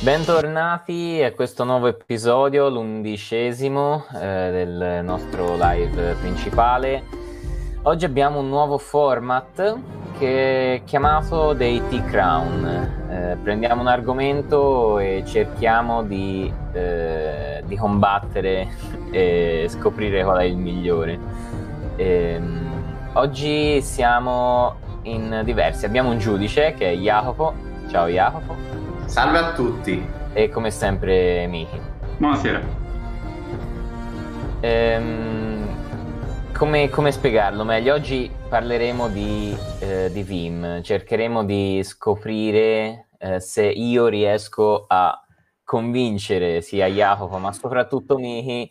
Bentornati a questo nuovo episodio, l'undicesimo eh, del nostro live principale. Oggi abbiamo un nuovo format che è chiamato dei T-Crown. Eh, prendiamo un argomento e cerchiamo di, eh, di, combattere e scoprire qual è il migliore. Ehm, oggi siamo in diversi. Abbiamo un giudice che è Jacopo. Ciao Jacopo. Salve a tutti. E come sempre Miki. Buonasera. Ehm, come, come, spiegarlo meglio? Oggi parleremo di, eh, di Vim, cercheremo di scoprire eh, se io riesco a convincere sia Jacopo ma soprattutto Miki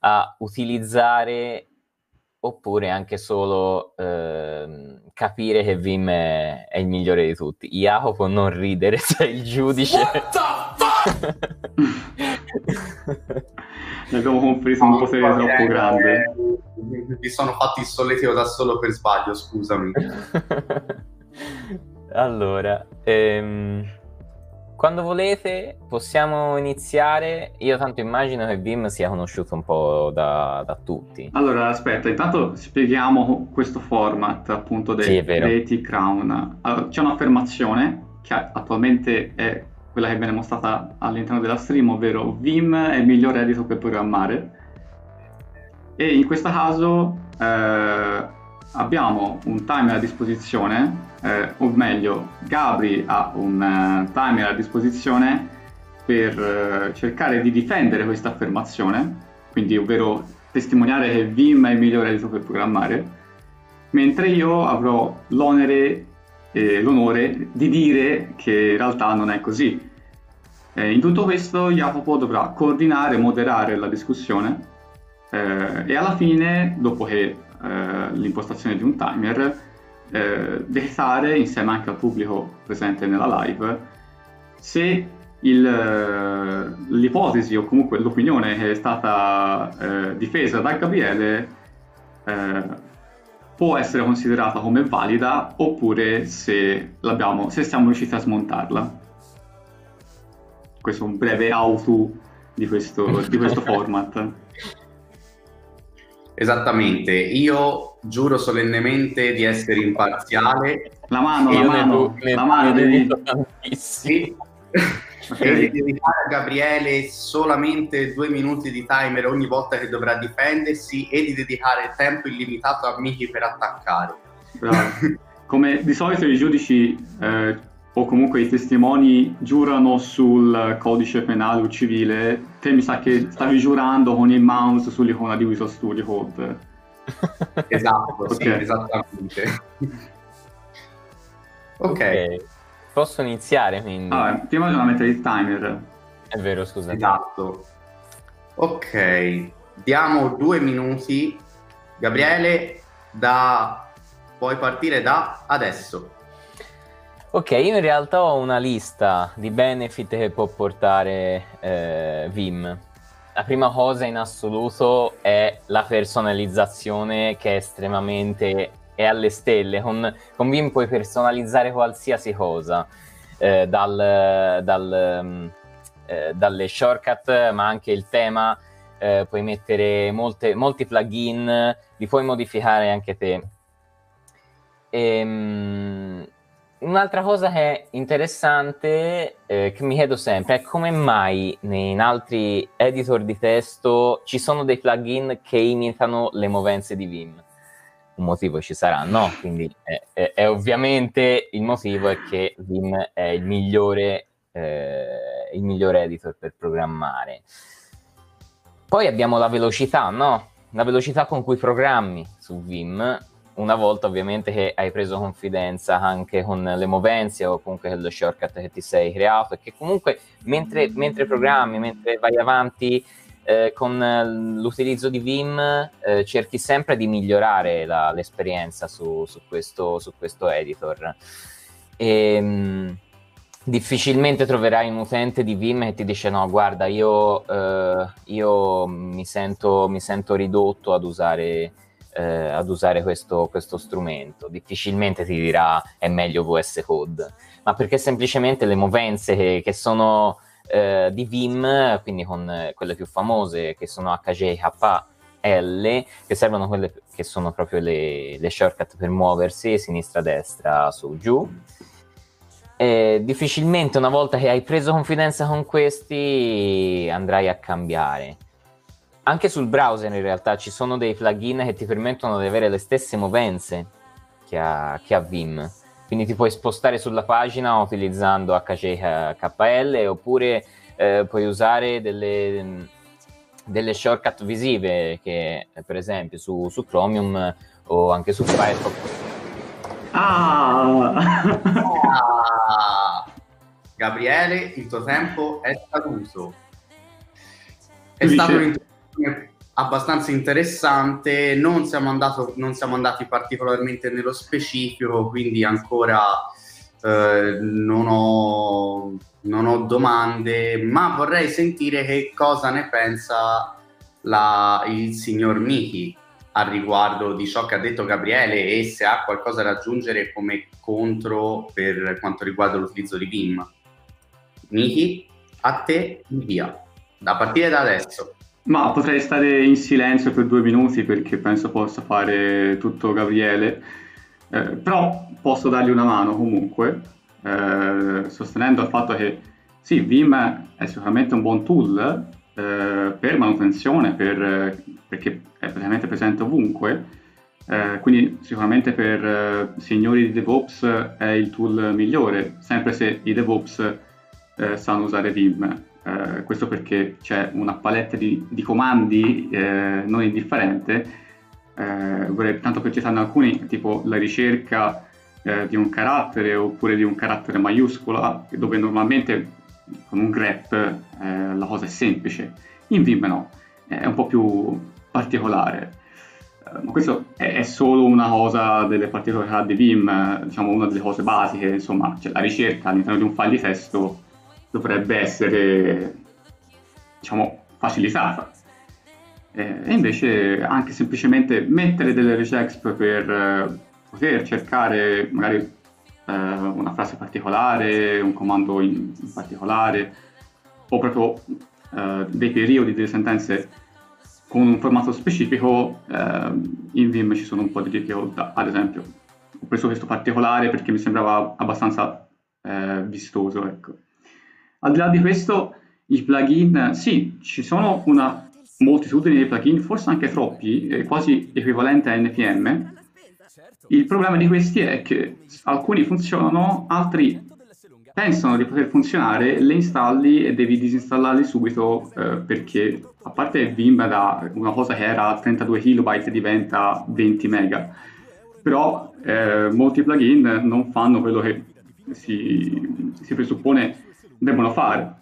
a utilizzare oppure anche solo eh, capire che Vim è, è, il migliore di tutti. Jacopo non ridere, sei il giudice. ne abbiamo compreso un potere troppo grande. Mi sono fatti il solletico da solo per sbaglio, scusami. allora, ehm quando volete possiamo iniziare. Io tanto immagino che Vim sia conosciuto un po' da, da tutti. Allora, aspetta, intanto spieghiamo questo format appunto dei, sì, dei Crown. Allora, c'è un'affermazione che attualmente è quella che viene mostrata all'interno della stream, ovvero Vim è il migliore editor per programmare. E in questo caso eh, abbiamo un timer a disposizione eh, o meglio Gabri ha un uh, timer a disposizione per uh, cercare di difendere questa affermazione, quindi ovvero testimoniare che Vim è il migliore editor per programmare, mentre io avrò l'onere e l'onore di dire che in realtà non è così. Eh, in tutto questo Jacopo dovrà coordinare, moderare la discussione eh, e alla fine, dopo che eh, l'impostazione di un timer, eh, dettare insieme anche al pubblico presente nella live se il, eh, l'ipotesi o comunque l'opinione che è stata eh, difesa da Gabriele eh, può essere considerata come valida oppure se, se siamo riusciti a smontarla. Questo è un breve auto di questo, di questo format. Esattamente, io giuro solennemente di essere imparziale. La mano, la mano, ne, la mano devi... Sì. Okay. e dedicare a Gabriele solamente due minuti di timer ogni volta che dovrà difendersi e di dedicare tempo illimitato a Miki per attaccare. Bravo. Come di solito i giudici eh, o comunque i testimoni giurano sul codice penale o civile, te mi sa che stavi giurando con il mouse sull'icona di Visual Studio Code. esatto, okay. sì, esattamente. ok. okay. Posso iniziare quindi? Allora, prima bisogna mettere il timer. È vero, scusa. Esatto. Ok, diamo due minuti. Gabriele, da... puoi partire da adesso. Ok, io in realtà ho una lista di benefit che può portare eh, Vim. La prima cosa in assoluto è la personalizzazione che è estremamente è alle stelle. Con, con Vim puoi personalizzare qualsiasi cosa, eh, dal, dal, mm, eh, dalle shortcut, ma anche il tema. Eh, puoi mettere molte, molti plugin, li puoi modificare anche te. Ehm, Un'altra cosa che è interessante, eh, che mi chiedo sempre, è come mai in altri editor di testo ci sono dei plugin che imitano le movenze di Vim. Un motivo ci sarà, no? Quindi è, è, è ovviamente il motivo è che Vim è il migliore, eh, il migliore editor per programmare. Poi abbiamo la velocità, no? La velocità con cui programmi su Vim una volta ovviamente che hai preso confidenza anche con le movenze o comunque con lo shortcut che ti sei creato e che comunque mentre, mentre programmi, mentre vai avanti eh, con l'utilizzo di Vim eh, cerchi sempre di migliorare la, l'esperienza su, su, questo, su, questo, editor. E, ehm, mh, difficilmente troverai un utente di Vim che ti dice no guarda io, eh, io mi, sento, mi sento ridotto ad usare eh, ad usare questo, questo, strumento. Difficilmente ti dirà è meglio VS Code, ma perché semplicemente le movenze che, che sono eh, di Vim, quindi con eh, quelle più famose che sono HJKL, che servono quelle che sono proprio le, le shortcut per muoversi sinistra, destra, su, giù. E difficilmente una volta che hai preso confidenza con questi andrai a cambiare. Anche sul browser in realtà ci sono dei plugin che ti permettono di avere le stesse movenze che ha, che ha Vim quindi ti puoi spostare sulla pagina utilizzando HCKL oppure eh, puoi usare delle, delle, shortcut visive che per esempio su, su Chromium o anche su Firefox. Ah. ah! Gabriele, il tuo tempo è scaduto. È stato un'intervista abbastanza interessante, non siamo, andato, non siamo andati particolarmente nello specifico, quindi ancora eh, non, ho, non, ho, domande, ma vorrei sentire che cosa ne pensa la, il signor Miki al riguardo di ciò che ha detto Gabriele e se ha qualcosa da aggiungere come contro per quanto riguarda l'utilizzo di BIM. Miki, a te via, da partire da adesso. Ma potrei stare in silenzio per due minuti perché penso possa fare tutto Gabriele, eh, però posso dargli una mano comunque, eh, sostenendo il fatto che sì, Vim è sicuramente un buon tool eh, per manutenzione, per, perché è praticamente presente ovunque, eh, quindi sicuramente per eh, signori di DevOps è il tool migliore, sempre se i DevOps eh, sanno usare Vim. Eh, questo perché c'è una palette di, di comandi eh, non indifferente, eh, vorrei tanto per citarne alcuni, tipo la ricerca eh, di un carattere oppure di un carattere maiuscola, dove normalmente con un grep eh, la cosa è semplice, in Vim no, è un po' più particolare. Ma questo è solo una cosa delle particolarità di Vim, diciamo una delle cose basiche, insomma, cioè la ricerca all'interno di un file di testo dovrebbe essere diciamo facilitata. E invece anche semplicemente mettere delle regexp per eh, poter cercare magari eh, una frase particolare, un comando in, particolare o proprio eh, dei periodi delle sentenze con un formato specifico in Vim ci sono un po' di difficoltà ad esempio ho preso questo particolare perché mi sembrava abbastanza vistoso ecco al di là di questo, i plugin, sì, ci sono una moltitudine di plugin, forse anche troppi, eh, quasi equivalente a NPM. Il problema di questi è che alcuni funzionano, altri pensano di poter funzionare, le installi e devi disinstallarli subito eh, perché a parte Vim da una cosa che era 32 KB diventa 20 MB, però eh, molti plugin non fanno quello che si, si presuppone devono fare.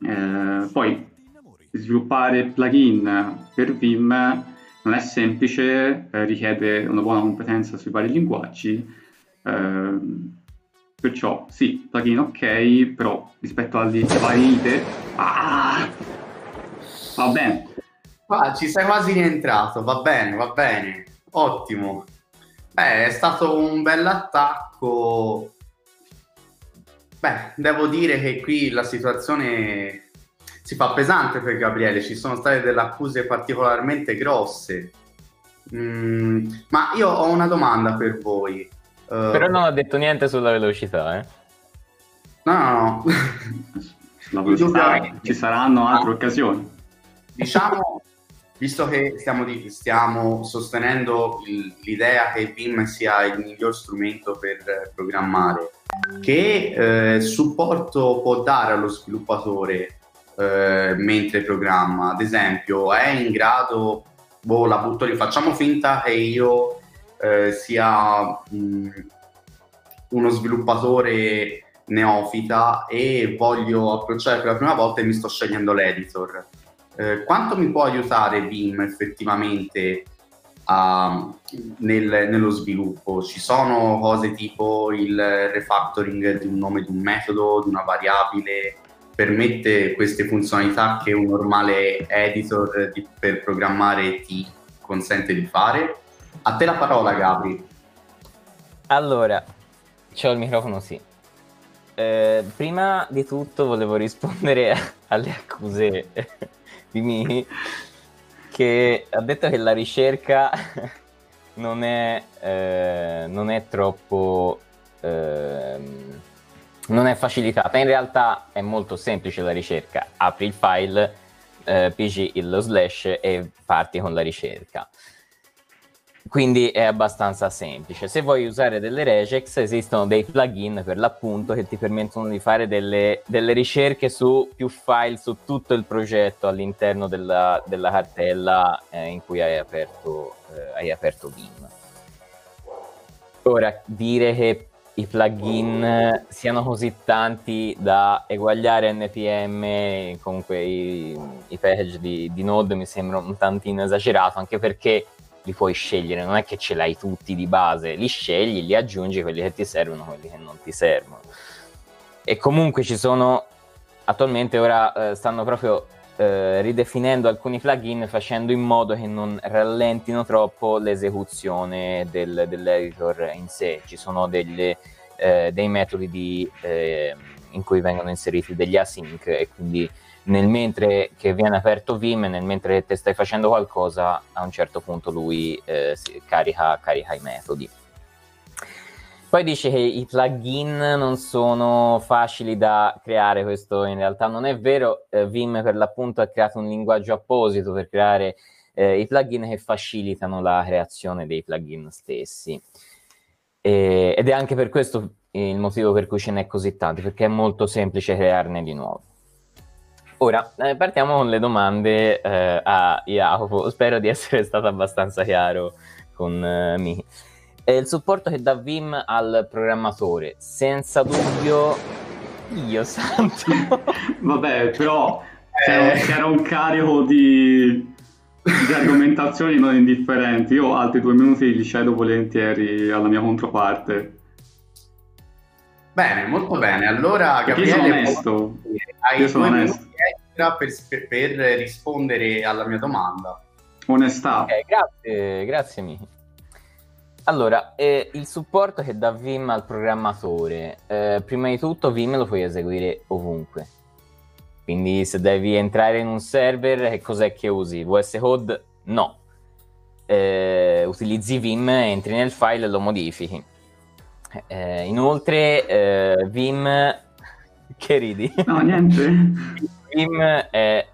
Eh, poi sviluppare plugin per Vim non è semplice, eh, richiede una buona competenza sui vari linguaggi, eh, perciò sì, plugin ok, però rispetto alle varie IDE, ah, va bene. Ah, ci sei quasi rientrato, va bene, va bene, ottimo. Beh, è stato un bell'attacco Beh, devo dire che qui la situazione si fa pesante per Gabriele, ci sono state delle accuse particolarmente grosse. Mm, ma io ho una domanda per voi. Uh, Però non ha detto niente sulla velocità, eh? No, no, no. Sulla velocità ci saranno altre occasioni. Diciamo, visto che stiamo, di, stiamo sostenendo il, l'idea che Vim sia il miglior strumento per programmare, che eh, supporto può dare allo sviluppatore eh, mentre programma? Ad esempio, è in grado, boh, la butto lì, facciamo finta che io eh, sia mh, uno sviluppatore neofita e voglio approcciare per la prima volta e mi sto scegliendo l'editor. Eh, quanto mi può aiutare Vim effettivamente a, nel, nello sviluppo. Ci sono cose tipo il refactoring di un nome di un metodo, di una variabile, permette queste funzionalità che un normale editor di, per programmare ti consente di fare. A te la parola, Gabri. Allora, c'ho il microfono, sì. eh, prima di tutto volevo rispondere alle accuse di Mini che ha detto che la ricerca non è, eh, non è troppo... Eh, non è facilitata, in realtà è molto semplice la ricerca. Apri il file, eh, pigi il slash e parti con la ricerca. Quindi è abbastanza semplice. Se vuoi usare delle regex, esistono dei plugin per l'appunto che ti permettono di fare delle, delle ricerche su più file su tutto il progetto all'interno della, della cartella eh, in cui hai aperto, eh, hai aperto Vim. Ora, dire che i plugin siano così tanti da eguagliare NPM, comunque i, i package di, di Node mi sembra un tantino esagerato, anche perché li puoi scegliere, non è che ce l'hai tutti di base, li scegli, li aggiungi quelli che ti servono, quelli che non ti servono. E comunque ci sono, attualmente ora eh, stanno proprio eh, ridefinendo alcuni plugin facendo in modo che non rallentino troppo l'esecuzione del, dell'editor in sé. Ci sono delle, eh, dei metodi di, eh, in cui vengono inseriti degli async e quindi nel mentre che viene aperto Vim, nel mentre te stai facendo qualcosa, a un certo punto lui eh, carica, carica, i metodi. Poi dice che i plugin non sono facili da creare, questo in realtà non è vero, eh, Vim per l'appunto ha creato un linguaggio apposito per creare eh, i plugin che facilitano la creazione dei plugin stessi. E, ed è anche per questo il motivo per cui ce n'è così tanti, perché è molto semplice crearne di nuovo. Ora, eh, partiamo con le domande eh, a Jacopo. Spero di essere stato abbastanza chiaro con eh, Miki. il supporto che dà Vim al programmatore, senza dubbio, io santo. Vabbè, però c'era, eh. c'era un carico di, di argomentazioni non indifferenti. Io altri due minuti li cedo volentieri alla mia controparte. Bene, molto bene. Allora, Gabriele, io sono onesto. Hai io sono onesto per, per, rispondere alla mia domanda. Onestà. Okay, grazie, grazie Miki. Allora, eh, il supporto che dà Vim al programmatore, eh, prima di tutto Vim lo puoi eseguire ovunque. Quindi se devi entrare in un server, che cos'è che usi? VS Code? No. Eh, utilizzi Vim, entri nel file e lo modifichi. Eh, inoltre, eh, Vim... Che ridi? No, niente. Vim è,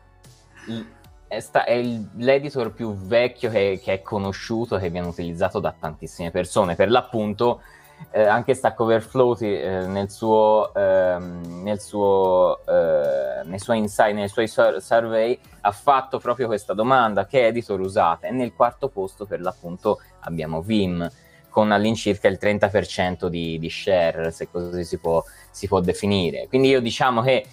è, sta, è l'editor più vecchio che, che, è conosciuto, che viene utilizzato da tantissime persone. Per l'appunto, eh, anche Stack Overflow eh, nel suo, ehm, nel suo, eh, nei suoi insight, nei suoi survey, ha fatto proprio questa domanda: che editor usate? E nel quarto posto, per l'appunto, abbiamo Vim con all'incirca il 30% di, di share, se così si può, si può definire. Quindi io diciamo che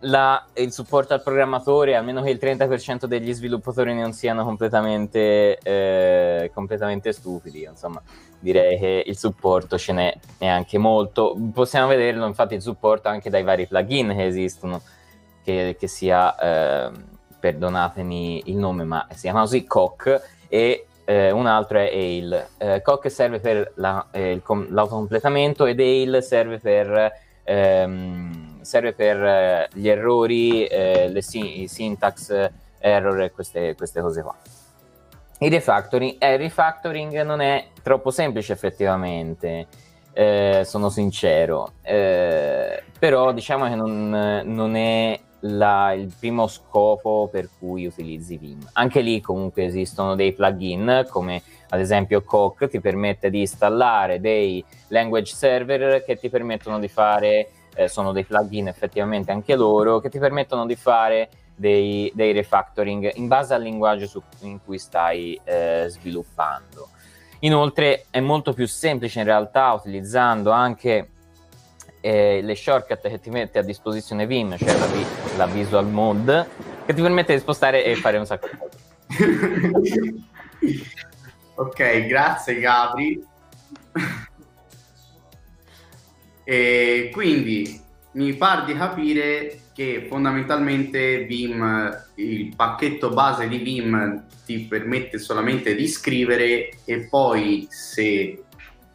la, il supporto al programmatore, almeno che il 30% degli sviluppatori non siano completamente, eh, completamente stupidi. Insomma, direi che il supporto ce n'è, n'è anche molto. Possiamo vederlo, infatti, il supporto anche dai vari plugin che esistono, che, che sia, eh, perdonatemi il nome, ma si chiama così Coq e eh, un altro è Ale. Eh, Coq serve per la, eh, il, l'autocompletamento ed Ale serve per ehm, serve per eh, gli errori, eh, le si- syntax error e queste, queste cose qua. Il refactoring, eh, il refactoring non è troppo semplice effettivamente, eh, sono sincero, eh, però diciamo che non, non è la, il primo scopo per cui utilizzi Vim. Anche lì comunque esistono dei plugin come ad esempio Coq ti permette di installare dei language server che ti permettono di fare eh, sono dei plugin effettivamente anche loro che ti permettono di fare dei, dei refactoring in base al linguaggio su, in cui stai eh, sviluppando. Inoltre è molto più semplice in realtà utilizzando anche eh, le shortcut che ti mette a disposizione Vim, cioè la, la, Visual Mode, che ti permette di spostare e fare un sacco di cose. ok, grazie Gabri. E quindi mi pare di capire che fondamentalmente Vim, il pacchetto base di Vim ti permette solamente di scrivere e poi se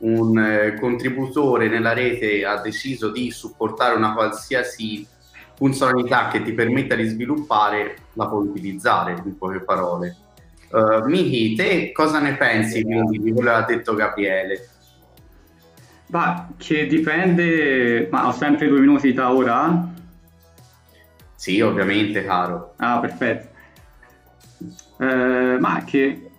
un eh, contributore nella rete ha deciso di supportare una qualsiasi funzionalità che ti permetta di sviluppare, la puoi utilizzare, in poche parole. Uh, Michi, te cosa ne pensi quindi di quello che ha detto Gabriele? Ma che dipende, ma ho sempre due minuti da ora? Sì, ovviamente, caro. Ah, perfetto. Eh, ma che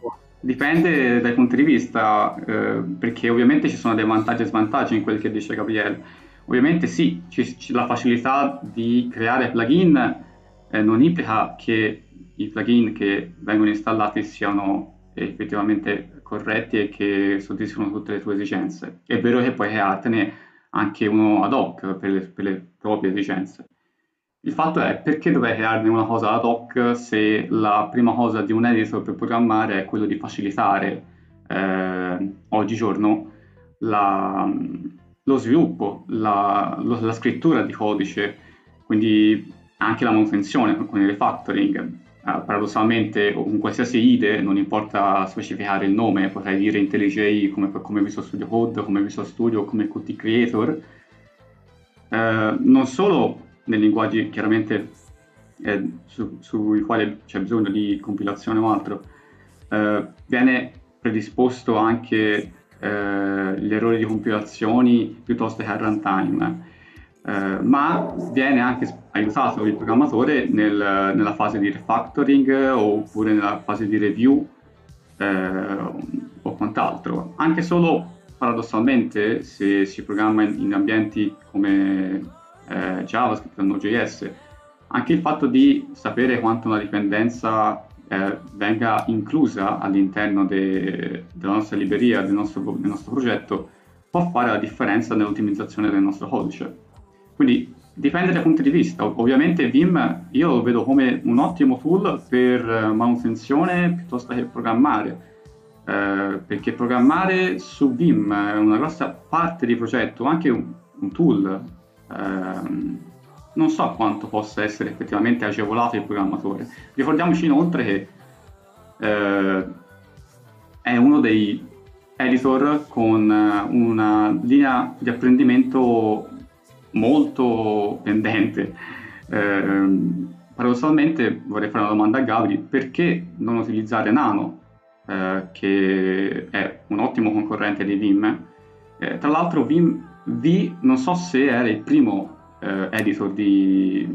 dipende dai punti di vista, eh, perché ovviamente ci sono dei vantaggi e svantaggi in quel che dice Gabriele. Ovviamente sì, ci, ci, la facilità di creare plugin eh, non implica che i plugin che vengono installati siano effettivamente corretti e che soddisfano tutte le tue esigenze. È vero che puoi creartene anche uno ad hoc per le, per le proprie esigenze. Il fatto è perché dovrei crearne una cosa ad hoc se la prima cosa di un editor per programmare è quello di facilitare eh, oggigiorno la, lo sviluppo, la, lo, la, scrittura di codice, quindi anche la manutenzione con il refactoring. Uh, paradossalmente con qualsiasi IDE non importa specificare il nome, potrei dire IntelliJ come, come Visual Studio Code, come Visual Studio, come Qt Creator. Uh, non solo nei linguaggi chiaramente eh, su, sui quali c'è bisogno di compilazione o altro, eh, viene predisposto anche eh, gli errori di compilazioni piuttosto che a runtime, eh, ma viene anche aiutato il programmatore nel, nella fase di refactoring oppure nella fase di review eh, o quant'altro. Anche solo paradossalmente se si programma in, in ambienti come eh, JavaScript o Node.js, anche il fatto di sapere quanto una dipendenza eh, venga inclusa all'interno de, della nostra libreria, del nostro, del nostro progetto, può fare la differenza nell'ottimizzazione del nostro codice. Quindi dipende dai punti di vista. Ovviamente Vim io lo vedo come un ottimo tool per manutenzione piuttosto che programmare. Eh, perché programmare su Vim è una grossa parte di progetto, anche un, un tool ehm, non so quanto possa essere effettivamente agevolato il programmatore. Ricordiamoci inoltre che eh, è uno dei editor con una linea di apprendimento molto pendente. Eh, paradossalmente vorrei fare una domanda a Gabri, perché non utilizzare Nano, eh, che è un ottimo concorrente di Vim? Eh, tra l'altro Vim V non so se era il primo eh, editor di,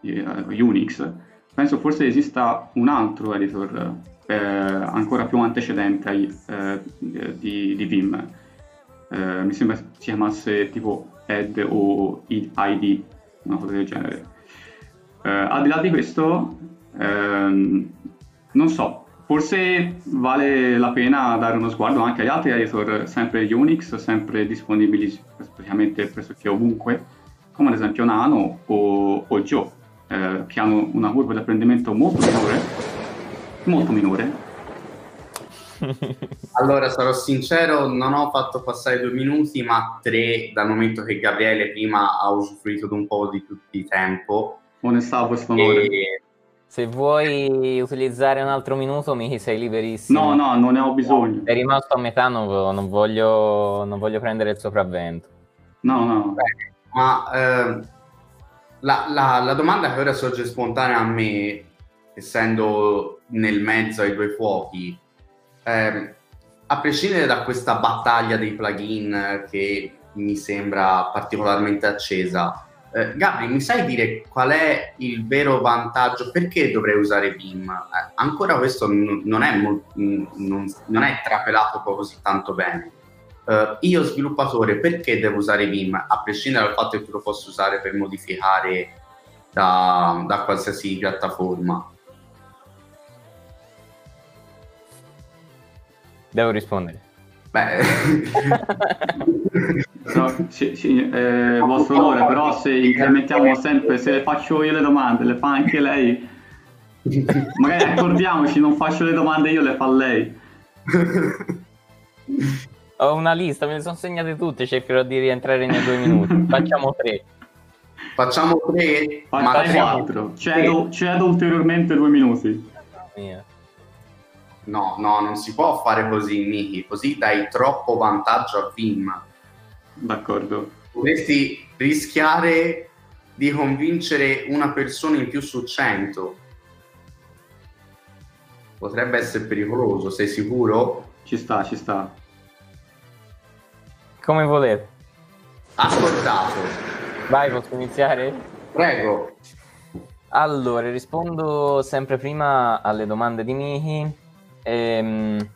di uh, Unix, penso forse esista un altro editor eh, ancora più antecedente eh, di, di, Vim. Eh, mi sembra si chiamasse tipo Ed o ID, una cosa del genere. Eh, al di là di questo, ehm, non so, Forse vale la pena dare uno sguardo anche agli altri editor, sempre Unix, sempre disponibili praticamente pressoché ovunque, come ad esempio Nano o, o Joe, eh, che hanno una curva di apprendimento molto minore, molto minore. Allora, sarò sincero, non ho fatto passare due minuti, ma tre, dal momento che Gabriele prima ha usufruito di un po' di più di tempo. Onestà questo onore. E se vuoi utilizzare un altro minuto, mi sei liberissimo. No, no, non ne ho bisogno. È rimasto a metà, non, non, voglio, non voglio, prendere il sopravvento. No, no. Beh, ma eh, la, la, la, domanda che ora sorge spontanea a me, essendo nel mezzo ai due fuochi, eh, a prescindere da questa battaglia dei plugin che mi sembra particolarmente accesa, eh, Gabri, mi sai dire qual è il vero vantaggio? Perché dovrei usare Vim? Eh, ancora questo n- non, è mo- n- non, è trapelato così tanto bene. Uh, io sviluppatore, perché devo usare Vim? A prescindere dal fatto che lo posso usare per modificare da, da qualsiasi piattaforma. Devo rispondere. Beh, no, sì, sì, eh, vostro onore, però se incrementiamo sempre, se le faccio io le domande, le fa anche lei, magari accordiamoci, non faccio le domande io, le fa lei. Ho una lista, me le sono segnate tutte, cercherò di rientrare nei due minuti. Facciamo tre. Facciamo tre? Facciamo quattro. Cedo, cedo ulteriormente due minuti. Mia. no, no, non si può fare così, Miki, così dai troppo vantaggio a Vim. D'accordo. Dovresti rischiare di convincere una persona in più su 100. Potrebbe essere pericoloso, sei sicuro? Ci sta, ci sta. Come volete. Ascoltato. Vai, posso iniziare? Prego. Allora, rispondo sempre prima alle domande di Miki. Ehm,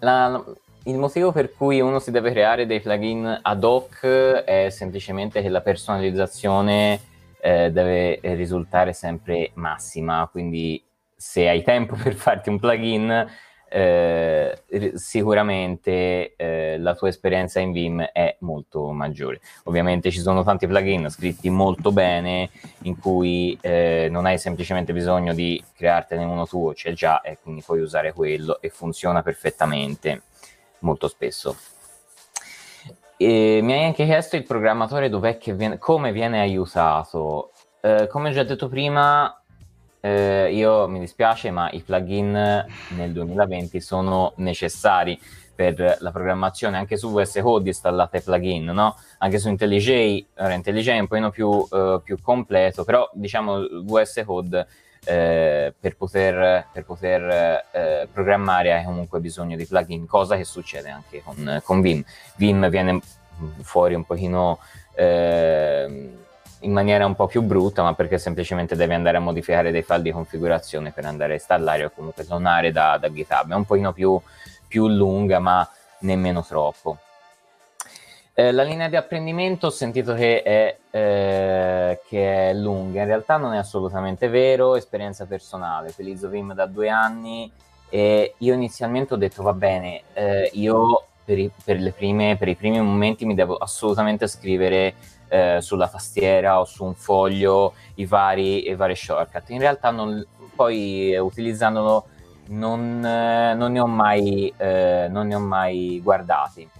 la, il motivo per cui uno si deve creare dei plugin ad hoc è semplicemente che la personalizzazione eh, deve risultare sempre massima, quindi se hai tempo per farti un plugin eh, sicuramente eh, la tua esperienza in Vim è molto maggiore. Ovviamente ci sono tanti plugin scritti molto bene in cui eh, non hai semplicemente bisogno di creartene uno tuo, c'è già e quindi puoi usare quello e funziona perfettamente molto spesso. E mi hai anche chiesto il programmatore viene, come viene aiutato. Eh, come già detto prima, eh, io mi dispiace, ma i plugin nel 2020 sono necessari per la programmazione. Anche su VS Code installate plugin, no? Anche su IntelliJ, ora IntelliJ è un po' più, uh, più completo, però diciamo VS Code eh, per poter, per poter eh, programmare hai comunque bisogno di plugin, cosa che succede anche con, con Vim. Vim viene fuori un pochino... Eh, in maniera un po' più brutta, ma perché semplicemente devi andare a modificare dei file di configurazione per andare a installare o comunque tornare da, da GitHub. È un pochino più, più lunga, ma nemmeno troppo. Eh, la linea di apprendimento ho sentito che è, eh, che è, lunga, in realtà non è assolutamente vero, esperienza personale, utilizzo Vim da due anni e io inizialmente ho detto va bene, eh, io per i, per, prime, per i primi momenti mi devo assolutamente scrivere eh, sulla tastiera o su un foglio i vari, i vari shortcut. In realtà non, poi eh, utilizzandolo non, eh, non, ne mai, non ne ho mai guardati.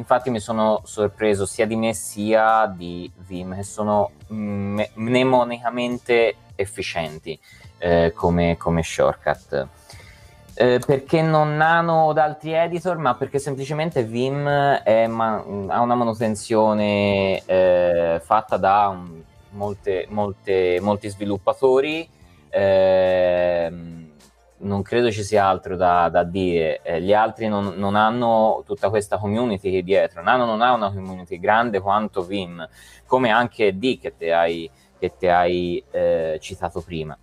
Infatti mi sono sorpreso sia di me sia di Vim che sono mm, mnemonicamente efficienti eh, come, come shortcut. Eh, perché non Nano o altri editor, ma perché semplicemente Vim ma- ha una manutenzione eh, fatta da um, molte, molte, molti sviluppatori. Eh, non credo ci sia altro da, da dire. Eh, gli altri non, non, hanno tutta questa community dietro. Nano non ha una community grande quanto Vim, come anche D che ti hai, che te hai eh, citato prima.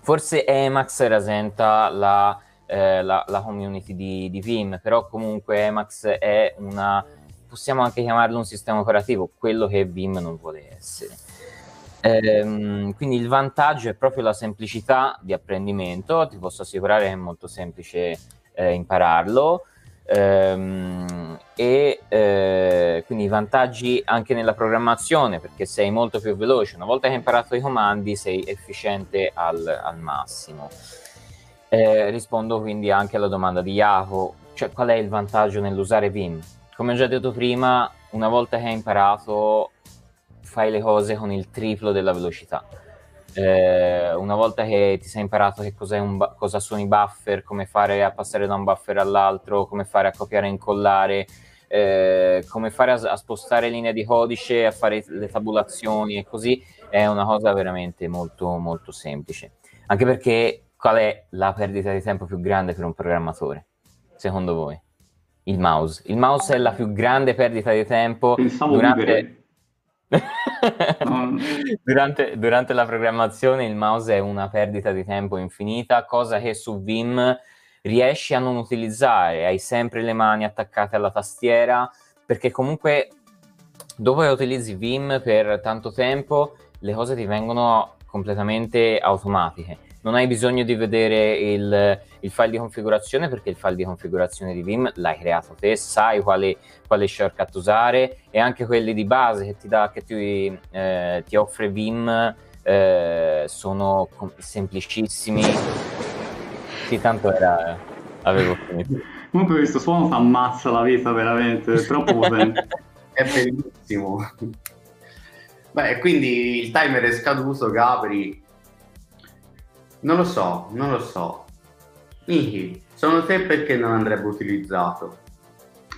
Forse Emacs rasenta la, eh, la, la community di, di, Vim, però comunque Emacs è una, possiamo anche chiamarlo un sistema operativo, quello che Vim non vuole essere. Ehm, quindi il vantaggio è proprio la semplicità di apprendimento, ti posso assicurare che è molto semplice eh, impararlo. Ehm, e eh, quindi i vantaggi anche nella programmazione perché sei molto più veloce. Una volta che hai imparato i comandi sei efficiente al, al massimo. Eh, rispondo quindi anche alla domanda di Yahoo cioè qual è il vantaggio nell'usare Vim? Come ho già detto prima una volta che hai imparato fai le cose con il triplo della velocità eh, una volta che ti sei imparato che bu- cosa sono i buffer, come fare a passare da un buffer all'altro, come fare a copiare e incollare, eh, come fare a, a, spostare linee di codice, a fare le tabulazioni e così, è una cosa veramente molto molto semplice. Anche perché qual è la perdita di tempo più grande per un programmatore, secondo voi? Il mouse. Il mouse è la più grande perdita di tempo Pensavo durante... durante, durante, la programmazione il mouse è una perdita di tempo infinita, cosa che su Vim riesci a non utilizzare, hai sempre le mani attaccate alla tastiera, perché comunque dopo che utilizzi Vim per tanto tempo le cose ti vengono completamente automatiche non hai bisogno di vedere il, il, file di configurazione perché il file di configurazione di Vim l'hai creato te, sai quali, quali shortcut usare e anche quelli di base che ti, dà, che ti, eh, ti offre Vim eh, sono com- semplicissimi. Sì, tanto era... avevo finito. Comunque questo suono ti ammazza la vita veramente, è troppo potente. è bellissimo. Beh, quindi il timer è scaduto, Gabri non lo so, non lo so. Niki, secondo te perché non andrebbe utilizzato?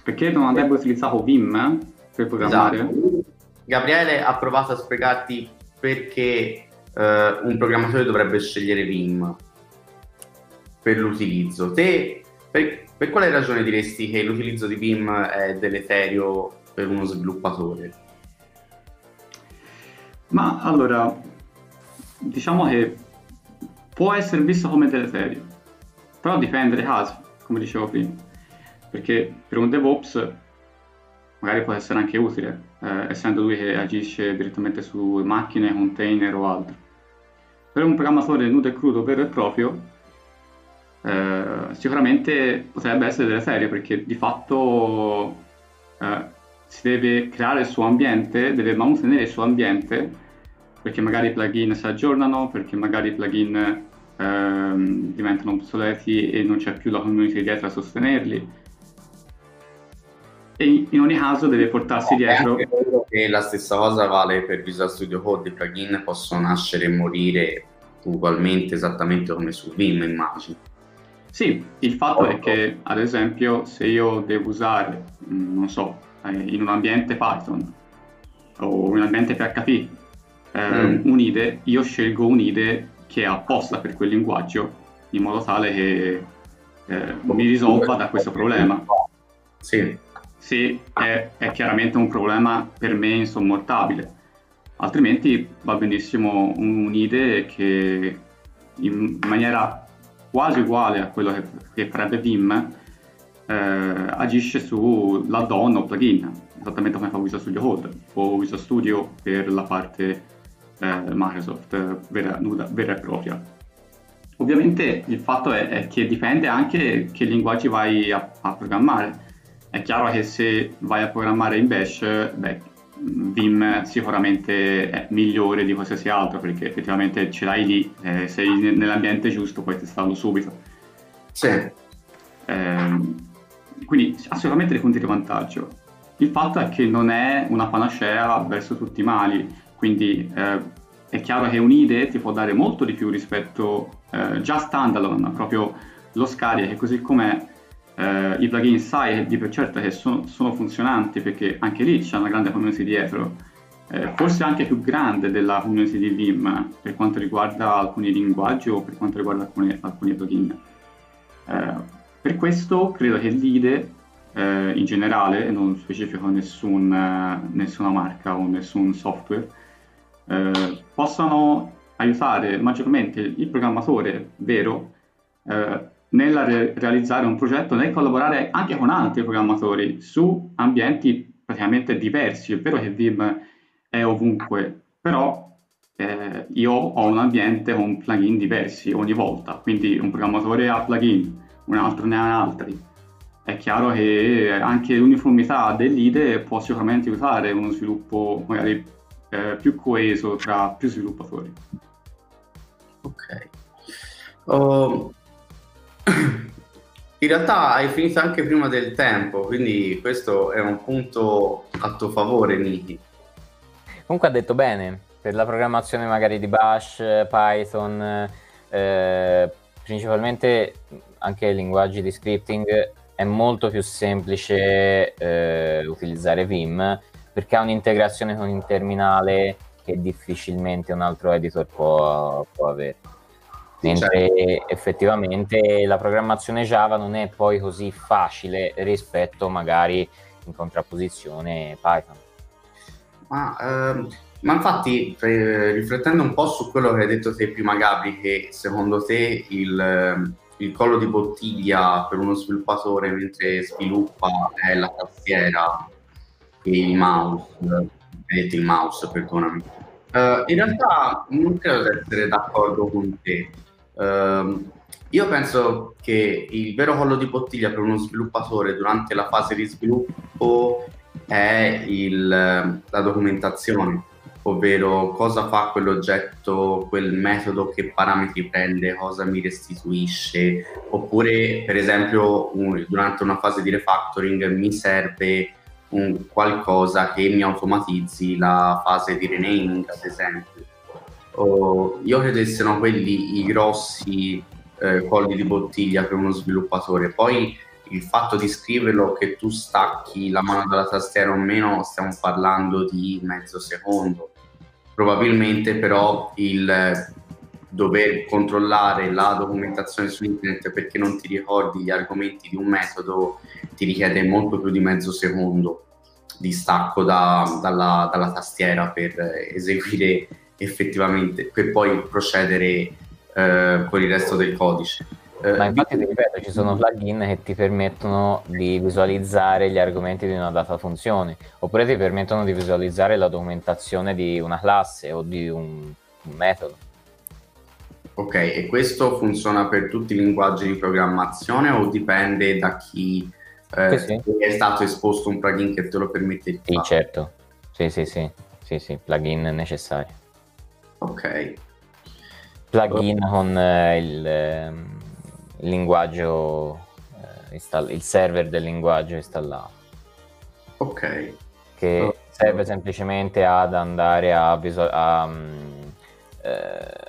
Perché non andrebbe utilizzato Vim per programmare? Esatto. Gabriele ha provato a spiegarti perché eh, un programmatore dovrebbe scegliere Vim per l'utilizzo. Te, per, per quale ragione diresti che l'utilizzo di Vim è deleterio per uno sviluppatore? Ma allora, diciamo che può essere visto come deleterio, però dipende dai casi, come dicevo prima, perché per un DevOps magari può essere anche utile, eh, essendo lui che agisce direttamente su macchine, container o altro. Per un programmatore nudo e crudo vero e proprio, eh, sicuramente potrebbe essere deleterio, perché di fatto eh, si deve creare il suo ambiente, deve mantenere il suo ambiente perché magari i plugin si aggiornano, perché magari i plugin ehm, diventano obsoleti e non c'è più la community dietro a sostenerli. E in ogni caso deve portarsi no, dietro... E la stessa cosa vale per Visual Studio Code, i plugin possono nascere e morire ugualmente esattamente come su Vim, immagino. Sì, il fatto oh, è che, ad esempio, se io devo usare, mm, non so, eh, in un ambiente Python o in un ambiente PHP eh, mm. un IDE, io scelgo un IDE che è apposta per quel linguaggio in modo tale che eh, mi risolva da questo problema. Sì. Se è, è, chiaramente un problema per me insommortabile, altrimenti va benissimo un IDE che in maniera quasi uguale a quello che, che farebbe Vim eh, agisce sull'add-on o plugin, esattamente come fa Visual Studio Code o Visual Studio per la parte Microsoft eh, vera, nuda, vera, e propria. Ovviamente il fatto è, è, che dipende anche che linguaggi vai a, a, programmare. È chiaro che se vai a programmare in Bash, beh, Vim sicuramente è migliore di qualsiasi altro perché effettivamente ce l'hai lì, eh, sei nell'ambiente giusto, puoi testarlo subito. Sì. Eh, quindi ha sicuramente dei punti di vantaggio. Il fatto è che non è una panacea verso tutti i mali quindi eh, è chiaro che un IDE ti può dare molto di più rispetto eh, già standalone, proprio lo scarica che così come eh, i plugin sai di per certo che sono, sono, funzionanti perché anche lì c'è una grande community dietro, eh, forse anche più grande della community di Vim per quanto riguarda alcuni linguaggi o per quanto riguarda alcuni, alcuni plugin. Eh, per questo credo che l'IDE eh, in generale, non specifico nessun, nessuna marca o nessun software, eh, possano aiutare maggiormente il programmatore vero eh, nel re- realizzare un progetto, nel collaborare anche con altri programmatori su ambienti praticamente diversi. È vero che Vim è ovunque, però eh, io ho un ambiente con plugin diversi ogni volta, quindi un programmatore ha plugin, un altro ne ha altri. È chiaro che anche l'uniformità dell'IDE può sicuramente aiutare uno sviluppo magari eh, più coeso tra più sviluppatori. Ok. Oh, in realtà hai finito anche prima del tempo, quindi questo è un punto a tuo favore, Niki. Comunque ha detto bene, per la programmazione magari di Bash, Python, eh, principalmente anche linguaggi di scripting, è molto più semplice eh, utilizzare Vim perché ha un'integrazione con il terminale che difficilmente un altro editor può, può avere. Mentre certo. effettivamente la programmazione Java non è poi così facile rispetto magari in contrapposizione Python. Ma, ehm, ma infatti, eh, riflettendo un po' su quello che hai detto te prima, Gabri, che secondo te il, il collo di bottiglia per uno sviluppatore mentre sviluppa è la tastiera il mouse, il mouse, perdonami. Uh, in realtà non credo di essere d'accordo con te. Uh, io penso che il vero collo di bottiglia per uno sviluppatore durante la fase di sviluppo è il, la documentazione, ovvero cosa fa quell'oggetto, quel metodo, che parametri prende, cosa mi restituisce, oppure per esempio un, durante una fase di refactoring mi serve un qualcosa che mi automatizzi la fase di renaming, ad esempio. Oh, io credo che siano quelli i grossi eh, colli di bottiglia per uno sviluppatore. Poi il fatto di scriverlo che tu stacchi la mano dalla tastiera o meno, stiamo parlando di mezzo secondo. Probabilmente però il dover controllare la documentazione su internet perché non ti ricordi gli argomenti di un metodo ti richiede molto più di mezzo secondo di stacco da, dalla, dalla, tastiera per eseguire effettivamente, per poi procedere eh, con il resto del codice. Eh, Ma infatti ti ripeto, ci sono plugin che ti permettono di visualizzare gli argomenti di una data funzione, oppure ti permettono di visualizzare la documentazione di una classe o di un, un metodo. Ok, e questo funziona per tutti i linguaggi di programmazione o dipende da chi eh, sì, sì. è stato esposto un plugin che te lo permette di fare? Sì, certo. Sì, sì, sì, sì, sì, plugin necessario. Ok. Plugin oh. con eh, il, eh, il, linguaggio, eh, install- il server del linguaggio installato. Ok. Che oh. serve semplicemente ad andare a, visual- a um,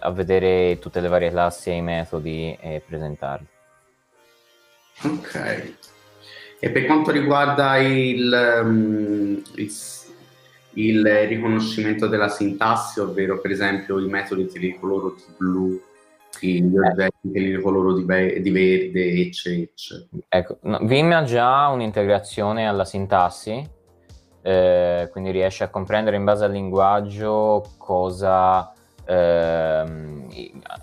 a vedere tutte le varie classi e i metodi e presentarli. Ok. E per quanto riguarda il, um, il, il, riconoscimento della sintassi, ovvero per esempio i metodi te li coloro di blu, gli eh. oggetti te li coloro di, be- di verde, eccetera. Ecco, no, Vim ha già un'integrazione alla sintassi, eh, quindi riesce a comprendere in base al linguaggio cosa ehm,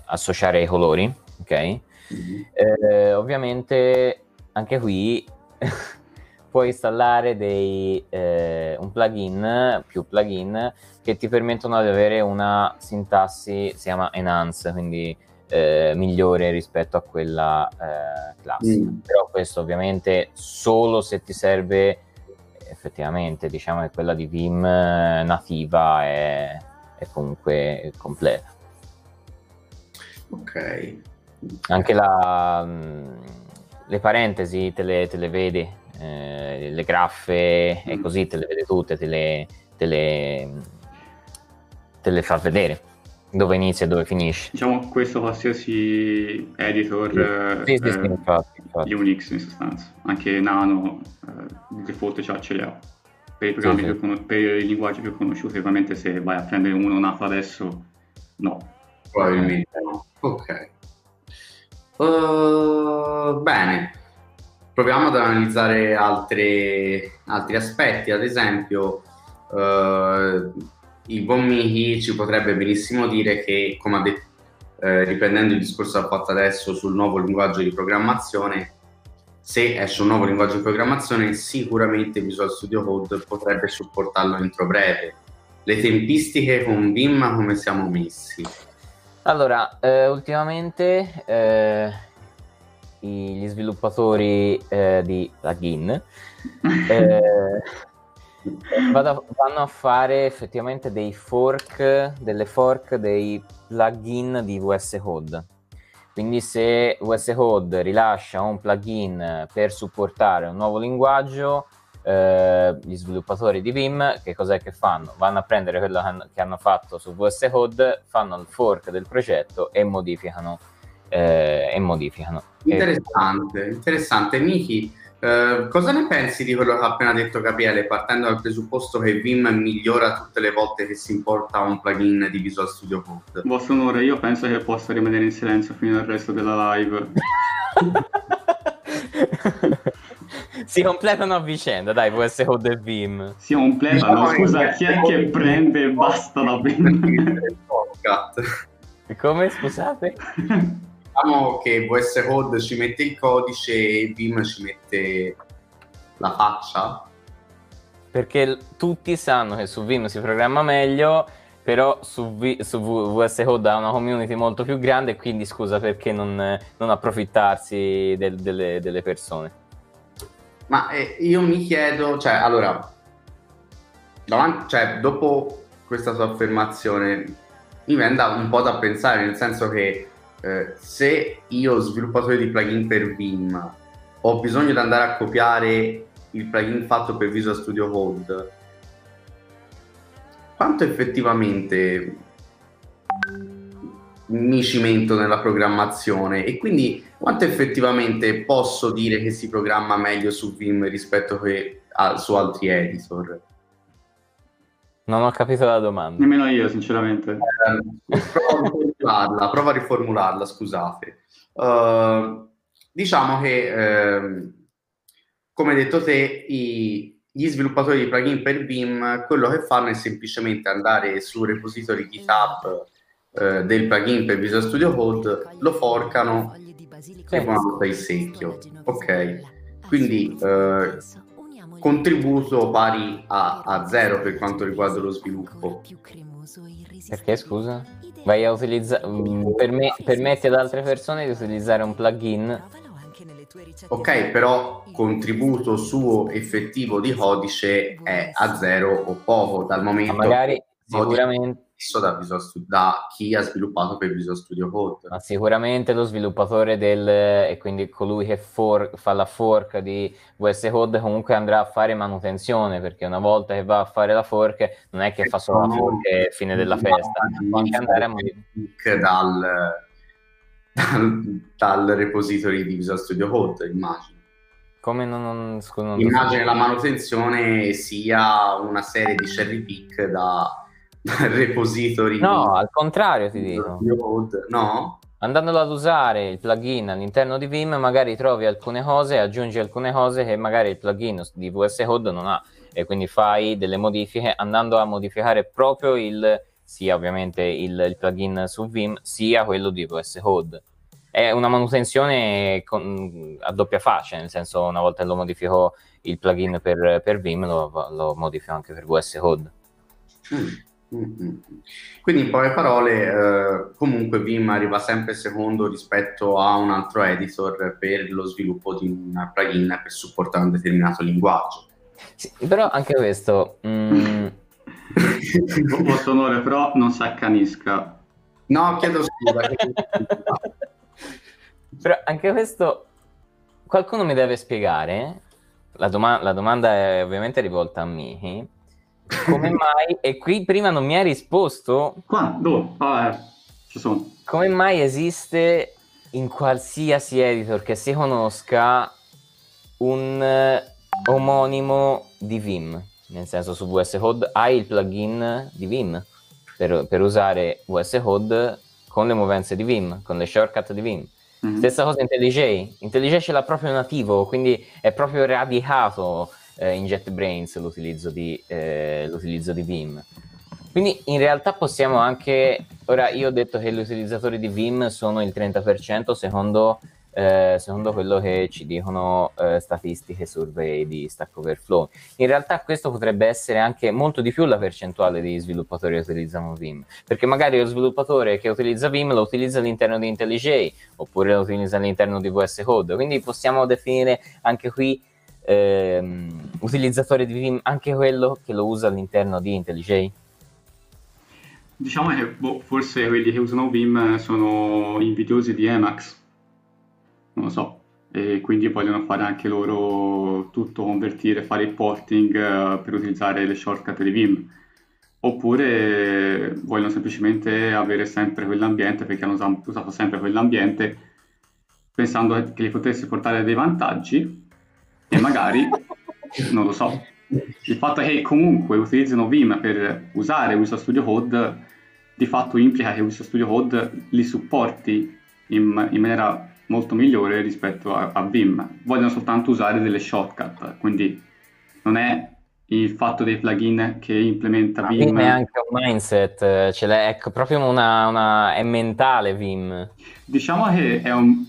associare i colori, ok? Mm-hmm. Eh, ovviamente anche qui puoi installare dei, eh, un plugin, più plugin, che ti permettono di avere una sintassi, si chiama enhance, quindi eh, migliore rispetto a quella eh, classica. Mm. Però questo ovviamente solo se ti serve effettivamente, diciamo che quella di Vim nativa è è comunque completa. Ok. Anche la, mm, le parentesi te le, te le vedi, eh, le graffe e mm. così te le vede tutte, te le, te le, te le fa vedere dove inizia e dove finisce. Diciamo questo qualsiasi editor sì, sì, eh, sì, infatti, infatti. Unix in sostanza, anche Nano eh, di default ce li ha per i programmi sì, sì. per i linguaggi più conosciuti, ovviamente se vai a prendere uno nato adesso, no. Probabilmente no. Ok. Uh, bene, proviamo ad analizzare altre, altri aspetti, ad esempio uh, il buon Michi ci potrebbe benissimo dire che, come ha detto, eh, riprendendo il discorso che ha fatto adesso sul nuovo linguaggio di programmazione, se esce un nuovo linguaggio di programmazione, sicuramente Visual Studio Code potrebbe supportarlo entro breve. Le tempistiche con Vim come siamo messi? Allora, eh, ultimamente eh, gli sviluppatori eh, di plugin eh, vado, vanno a fare effettivamente dei fork, delle fork dei plugin di VS Code quindi se VS Code rilascia un plugin per supportare un nuovo linguaggio, eh, gli sviluppatori di Vim che cos'è che fanno? Vanno a prendere quello che hanno fatto su VS Code, fanno il fork del progetto e modificano. Eh, e modificano. Interessante, interessante. Miki, eh, cosa ne pensi di quello che ha appena detto Gabriele, partendo dal presupposto che Vim migliora tutte le volte che si importa un plugin di Visual Studio Code? Vostro onore, io penso che possa rimanere in silenzio fino al resto della live. si completano a vicenda, dai, può essere Code e Vim. Si completano, scusa, chi è che prende e basta da Vim? Come, scusate? diciamo che VS Code ci mette il codice e Vim ci mette la faccia. Perché tutti sanno che su Vim si programma meglio, però su, v- su VS Code ha una community molto più grande, quindi scusa perché non, non approfittarsi del, delle, delle, persone. Ma eh, io mi chiedo, cioè, allora, davanti, cioè, dopo questa sua affermazione mi viene un po' da pensare, nel senso che eh, se io sviluppatore di plugin per Vim ho bisogno di andare a copiare il plugin fatto per Visual Studio Code, quanto effettivamente mi cimento nella programmazione e quindi quanto effettivamente posso dire che si programma meglio su Vim rispetto che su altri editor? Non ho capito la domanda. Nemmeno io, sinceramente. Eh, prova, a riformularla, prova a riformularla, scusate. Uh, diciamo che, eh, come hai detto te, i, gli sviluppatori di plugin per Vim quello che fanno è semplicemente andare sul repository GitHub eh, del plugin per Visual Studio Code, lo forcano e poi il secchio. Ok, quindi eh, contributo pari a, a, zero per quanto riguarda lo sviluppo. Perché scusa? Vai a utilizzare mm, perme- permetti ad altre persone di utilizzare un plugin. Ok, però contributo suo effettivo di codice è a zero o poco dal momento. Ma magari sicuramente stesso da, Stu- da, chi ha sviluppato per Visual Studio Code. Ma sicuramente lo sviluppatore del, e quindi colui che for- fa la fork di VS Code comunque andrà a fare manutenzione perché una volta che va a fare la fork non è che fa solo la fork e fine della festa, può anche andare a modificare dal, dal, dal repository di Visual Studio Code, immagino. Come non, non, scusa, non Immagino la manutenzione sia una serie di cherry pick da repository. No, al contrario ti dico. No? Andandolo ad usare il plugin all'interno di Vim, magari trovi alcune cose, aggiungi alcune cose che magari il plugin di VS Code non ha e quindi fai delle modifiche andando a modificare proprio il sia ovviamente il, il plugin su Vim sia quello di VS Code. È una manutenzione con, a doppia faccia, nel senso una volta che lo modifico il plugin per, per Vim lo, lo modifico anche per VS Code. Mm. Mm-hmm. Quindi in poche parole, eh, comunque Vim arriva sempre secondo rispetto a un altro editor per lo sviluppo di un plugin per supportare un determinato linguaggio. Sì, però anche questo... Mm... Vostro onore, però non si accanisca. No, chiedo scusa. però anche questo qualcuno mi deve spiegare. La, doma- la domanda è ovviamente rivolta a Mihi come mai? E qui prima non mi hai risposto. Qua? Dove? Ah, eh, ci sono. Come mai esiste in qualsiasi editor che si conosca un uh, omonimo di Vim? Nel senso su VS Code hai il plugin di Vim per, per usare VS Code con le movenze di Vim, con le shortcut di Vim. Mm-hmm. Stessa cosa IntelliJ. IntelliJ ce l'ha proprio nativo, quindi è proprio radicato eh, in JetBrains l'utilizzo di, eh, l'utilizzo di Vim. Quindi in realtà possiamo anche, ora io ho detto che gli utilizzatori di Vim sono il 30% secondo, eh, secondo quello che ci dicono eh, statistiche survey di Stack Overflow. In realtà questo potrebbe essere anche molto di più la percentuale di sviluppatori che utilizzano Vim, perché magari lo sviluppatore che utilizza Vim lo utilizza all'interno di IntelliJ oppure lo utilizza all'interno di VS Code, quindi possiamo definire anche qui ehm, utilizzatore di Vim anche quello che lo usa all'interno di IntelliJ? Diciamo che boh, forse quelli che usano Vim sono invidiosi di Emacs, non lo so, e quindi vogliono fare anche loro tutto, convertire, fare il porting uh, per utilizzare le shortcut di Vim. Oppure vogliono semplicemente avere sempre quell'ambiente perché hanno usato sempre quell'ambiente pensando che gli potesse portare dei vantaggi e magari, non lo so, il fatto che comunque utilizzino Vim per usare Visual Studio Code di fatto implica che Visual Studio Code li supporti in, in maniera molto migliore rispetto a, a, Vim. Vogliono soltanto usare delle shortcut, quindi non è il fatto dei plugin che implementa Vim. Vim è anche un mindset, ce l'è, è proprio una, una, è mentale Vim. Diciamo che è un,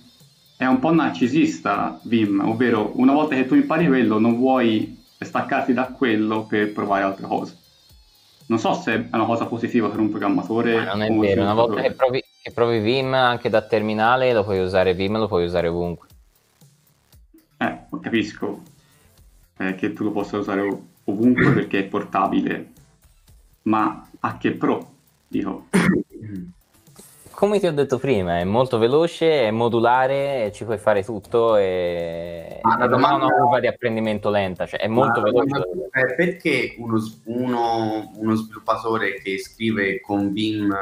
è un po' narcisista Vim, ovvero una volta che tu impari quello non vuoi staccarti da quello per provare altre cose. Non so se è una cosa positiva per un programmatore. Ma non è vero, una volta che provi, che provi, Vim anche da terminale lo puoi usare Vim, lo puoi usare ovunque. Eh, capisco eh, che tu lo possa usare ovunque perché è portabile, ma a che pro? Dico. come ti ho detto prima, è molto veloce, è modulare, ci puoi fare tutto e ah, non ha una curva di apprendimento lenta, cioè è molto veloce. Perché uno, uno, uno, sviluppatore che scrive con Vim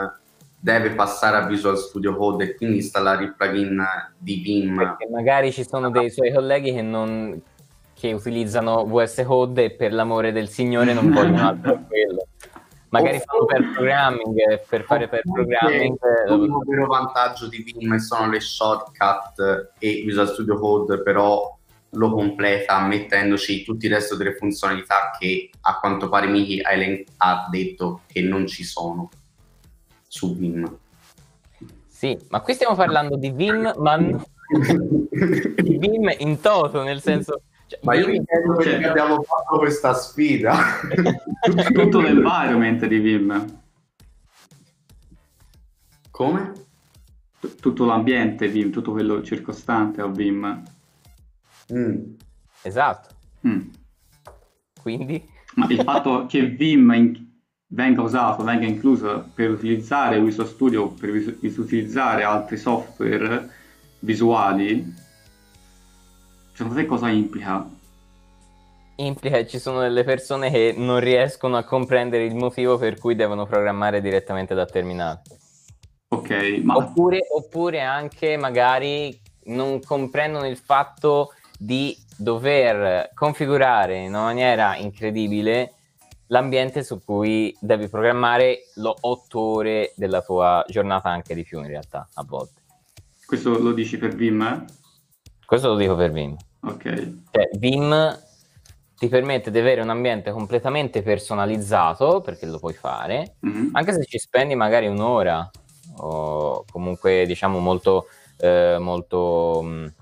deve passare a Visual Studio Code e quindi installare il plugin di Vim. Perché magari ci sono dei suoi colleghi che, non, che utilizzano VS Code e per l'amore del Signore non vogliono altro quello. Magari fanno per programming, per fare per programming. L'unico vero vantaggio di Vim sono le shortcut e Visual Studio Code, però lo completa mettendoci tutti il resto delle funzionalità che a quanto pare Miki ha detto che non ci sono su Vim. Sì, ma qui stiamo parlando di Vim, ma di Vim in toto, nel senso... Cioè, ma io mi chiedo perché cioè... abbiamo fatto questa sfida. Tutto l'environment di Vim. Come? tutto l'ambiente Vim, tutto quello circostante a Vim. Mm. Esatto. Mm. Quindi? Ma il fatto che Vim in- venga usato, venga incluso per utilizzare Visual Studio, per vis- utilizzare altri software visuali, secondo te cosa implica? Implica che ci sono delle persone che non riescono a comprendere il motivo per cui devono programmare direttamente da terminale. Ok, ma... Oppure, oppure anche magari non comprendono il fatto di dover configurare in una maniera incredibile l'ambiente su cui devi programmare lo 8 ore della tua giornata, anche di più in realtà, a volte. Questo lo dici per Vim? Questo lo dico per Vim. Ok. Cioè, Vim ti permette di avere un ambiente completamente personalizzato, perché lo puoi fare, mm-hmm. anche se ci spendi magari un'ora, o comunque diciamo molto, eh, molto mh,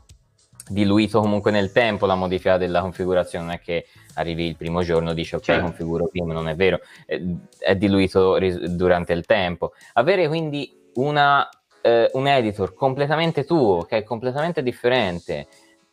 diluito comunque nel tempo la modifica della configurazione, non è che arrivi il primo giorno e dici ok certo. configuro prima, non è vero, è, è diluito ris- durante il tempo. Avere quindi una, eh, un editor completamente tuo, che è completamente differente,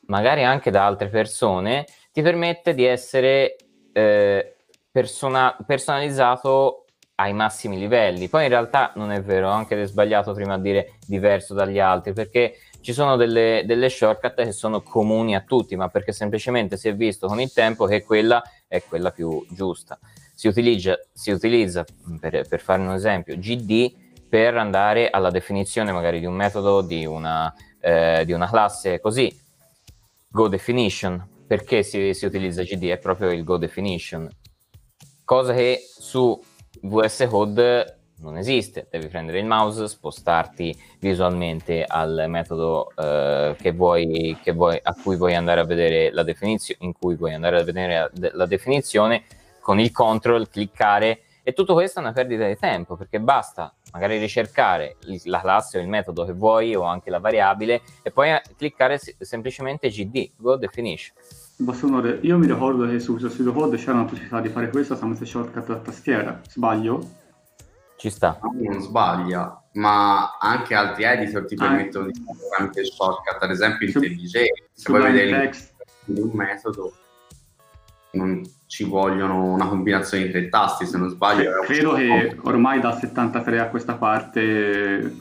magari anche da altre persone, ti permette di essere eh, persona- personalizzato ai massimi livelli. Poi in realtà non è vero, anche è sbagliato prima a dire diverso dagli altri, perché ci sono delle, delle, shortcut che sono comuni a tutti, ma perché semplicemente si è visto con il tempo che quella è quella più giusta. Si utilizza, si utilizza per, per fare un esempio, GD per andare alla definizione magari di un metodo, di una, eh, di una classe così. Go definition, perché si, si utilizza GD? È proprio il go definition. Cosa che su VS Code non esiste, devi prendere il mouse, spostarti visualmente al metodo eh, che vuoi, che vuoi, a cui vuoi andare a vedere la definizione, in cui vuoi andare a vedere la definizione, con il control, cliccare e tutto questo è una perdita di tempo perché basta magari ricercare la classe o il metodo che vuoi o anche la variabile e poi cliccare semplicemente GD, Go Definition. Bastonore, io mi ricordo che su questo sito code c'era una possibilità di fare questo tramite shortcut a tastiera, sbaglio? Ci sta. Non sbaglia, ma anche altri editor ti ah. permettono di fare tramite shortcut, ad esempio il TDJ, se vuoi vedere di un metodo non ci vogliono una combinazione di tre tasti, se non sbaglio. Credo che ormai da 73 a questa parte,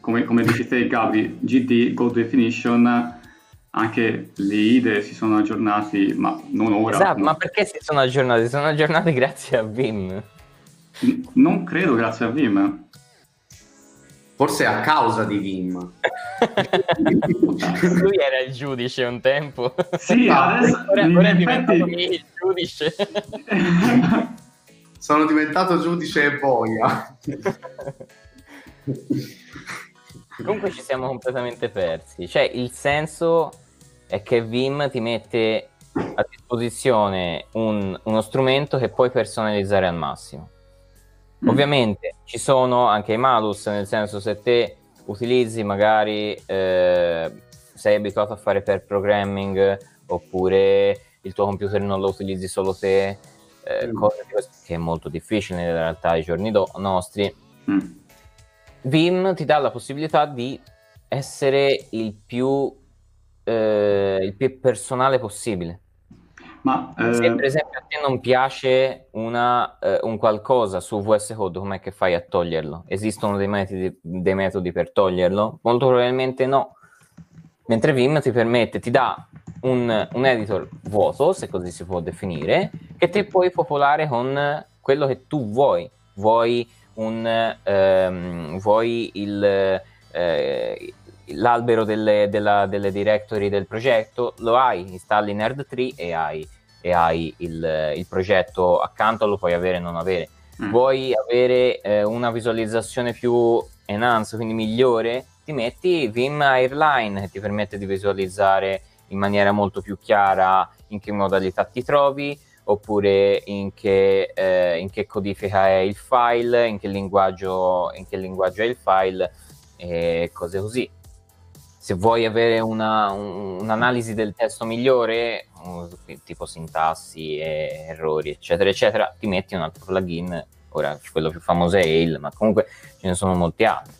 come, come dici te Gabri, GD, Go Definition, anche le IDE si sono aggiornati, ma non ora. Esatto, ma perché si sono aggiornati? Si sono aggiornati grazie a Vim. Non credo grazie a Vim. Forse a causa di Vim. Lui era il giudice un tempo. Sì, no, adesso ora, ora è diventato il giudice. Sono diventato giudice e boia. Comunque ci siamo completamente persi. Cioè, il senso è che Vim ti mette a disposizione un, uno strumento che puoi personalizzare al massimo. Mm. Ovviamente ci sono anche i malus, nel senso se te utilizzi magari, eh, sei abituato a fare per programming oppure il tuo computer non lo utilizzi solo te, eh, mm. che è molto difficile in realtà ai giorni do- nostri. Mm. Vim ti dà la possibilità di essere il più, eh, il più personale possibile. Ma, eh... Se per esempio a te non piace una, eh, un qualcosa su VS Code, com'è che fai a toglierlo? Esistono dei metodi, dei metodi per toglierlo? Molto probabilmente no. Mentre Vim ti permette, ti dà un, un, editor vuoto, se così si può definire, che ti puoi popolare con quello che tu vuoi. Vuoi un, ehm, vuoi il, eh, l'albero delle, della, delle, directory del progetto, lo hai, installi Nerd3 e hai, e hai il, il, progetto accanto, lo puoi avere o non avere. Mm. Vuoi avere eh, una visualizzazione più enhanced, quindi migliore, ti metti Vim Airline che ti permette di visualizzare in maniera molto più chiara in che modalità ti trovi, oppure in che, eh, in che codifica è il file, in che, linguaggio, in che linguaggio è il file e cose così. Se vuoi avere una, un, un'analisi del testo migliore, tipo sintassi, errori, eccetera, eccetera, ti metti un altro plugin. Ora, quello più famoso è Ail, ma comunque ce ne sono molti altri.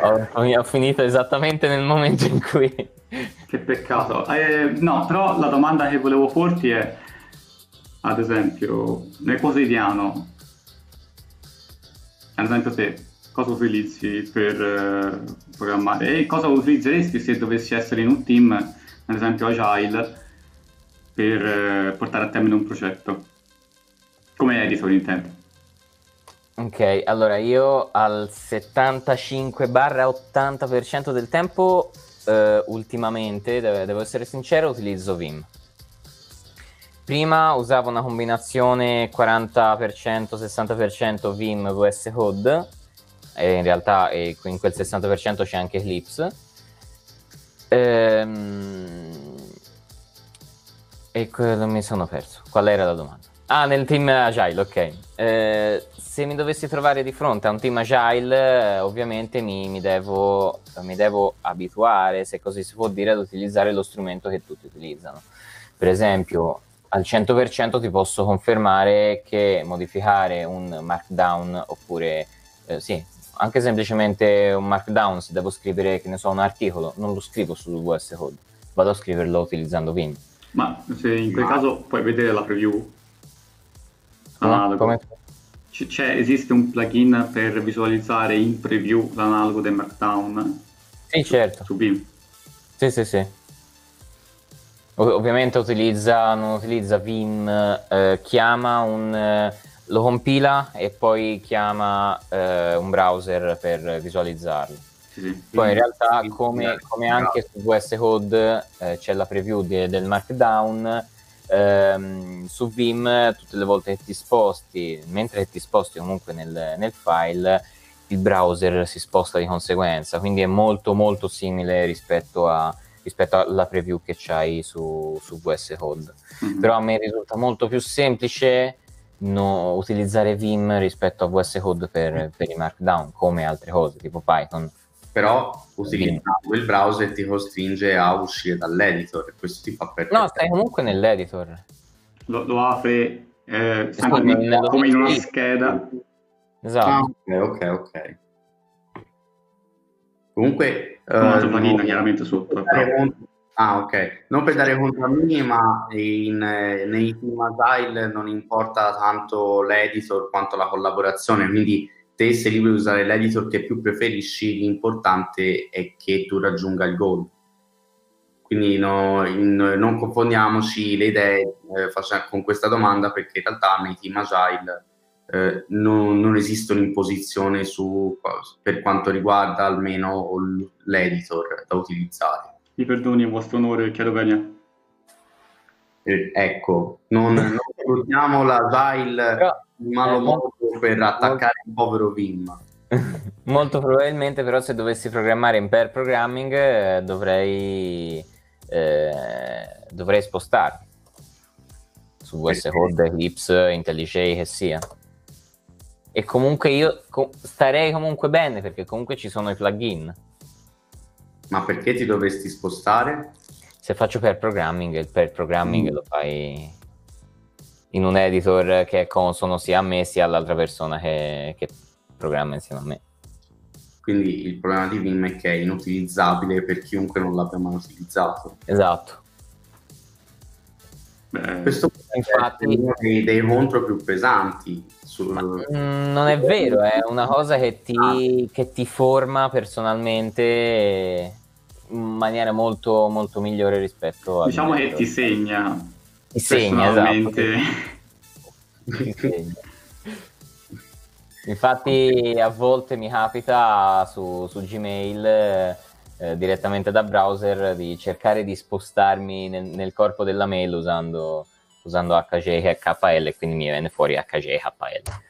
Ho, ho finito esattamente nel momento in cui che peccato. Eh, no, però la domanda che volevo porti è, ad esempio, nel quotidiano, ad esempio te, cosa utilizzi per eh, programmare e cosa utilizzeresti se dovessi essere in un team, ad esempio Agile, per eh, portare a termine un progetto? Come editor intendo. Ok, allora io al 75-80% del tempo uh, ultimamente, devo, essere sincero, utilizzo Vim. Prima usavo una combinazione 40%, 60% Vim VS Code, e in realtà in quel 60% c'è anche Eclipse. Ehm... E quello mi sono perso. Qual era la domanda? Ah, nel team Agile, ok. Eh, se mi dovessi trovare di fronte a un team agile, eh, ovviamente mi, mi, devo, mi, devo, abituare, se così si può dire, ad utilizzare lo strumento che tutti utilizzano. Per esempio, al 100% ti posso confermare che modificare un markdown oppure, eh, sì, anche semplicemente un markdown, se devo scrivere, che ne so, un articolo, non lo scrivo su VS Code, vado a scriverlo utilizzando Vim. Ma se in quel Ma... caso puoi vedere la preview? Ah, come? c'è, esiste un plugin per visualizzare in preview l'analogo del Markdown? Sì, certo. Su BIM? Sì, sì, sì. Ov- ovviamente utilizza, non utilizza Vim, eh, chiama un... Eh, lo compila e poi chiama eh, un browser per visualizzarlo. Sì, sì. Poi in realtà, come, come anche su VS Code, eh, c'è la preview de- del Markdown, ehm, su Vim tutte le volte che ti sposti, mentre ti sposti comunque nel, nel file, il browser si sposta di conseguenza, quindi è molto molto simile rispetto, a, rispetto alla preview che c'hai su, su VS Code. Mm-hmm. Però a me risulta molto più semplice no, utilizzare Vim rispetto a VS Code per, per i markdown, come altre cose, tipo Python però utilizzando il browser ti costringe a uscire dall'editor e questo ti fa perdere. No, stai comunque nell'editor. Lo, lo apre eh, in, come in una scheda. Esatto. Ah, ok, ok, ok. Comunque... Uh, plugin chiaramente sotto. Ah, ok. Non per dare conto a me, ma in, eh, nei team agile non importa tanto l'editor quanto la collaborazione, quindi te sei libero di usare l'editor che più preferisci, l'importante è che tu raggiunga il goal. Quindi no, in, non confondiamoci le idee eh, con questa domanda perché in realtà nei team agile eh, non, non, esistono imposizioni su, per quanto riguarda almeno l'editor da utilizzare. Mi perdoni, vostro onore, chiedo bene. Eh, ecco, non, non sfruttiamo l'agile in malo modo per attaccare il povero Vim. Molto probabilmente, però, se dovessi programmare in pair programming eh, dovrei, eh, dovrei spostarmi su VS Code, Eclipse, IntelliJ che sia. E comunque io co- starei comunque bene perché comunque ci sono i plugin. Ma perché ti dovresti spostare? Se faccio pair programming, il pair programming mm. lo fai in un editor che è consono sia a me sia all'altra persona che, che programma insieme a me. Quindi il problema di Vim è che è inutilizzabile per chiunque non l'abbia mai utilizzato. Esatto. Beh, Questo infatti, è uno dei, dei contro più pesanti. Sul... Ma, mm, non è vero, è una cosa che ti, ah. che ti, forma personalmente in maniera molto, molto migliore rispetto a... Diciamo che ti segna ti segna, esatto. Infatti a volte mi capita su, su Gmail eh, direttamente da browser di cercare di spostarmi nel, nel corpo della mail usando, usando HGKL e quindi mi viene fuori HGKL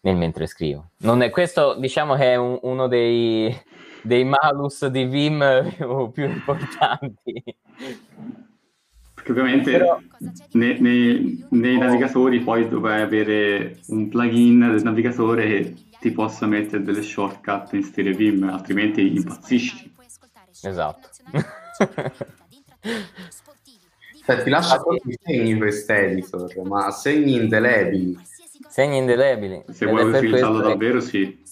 nel mentre scrivo. È, questo diciamo che è un, uno dei, dei malus di Vim più, più importanti. Perché ovviamente Però... nei, nei, nei, navigatori poi dovrai avere un plugin del navigatore che ti possa mettere delle shortcut in stile Vim, altrimenti impazzisci. Esatto. Cioè, ti lascia i segni quest'editor, ma segni indelebili. Segni indelebili. Se vuoi utilizzarlo davvero, sì.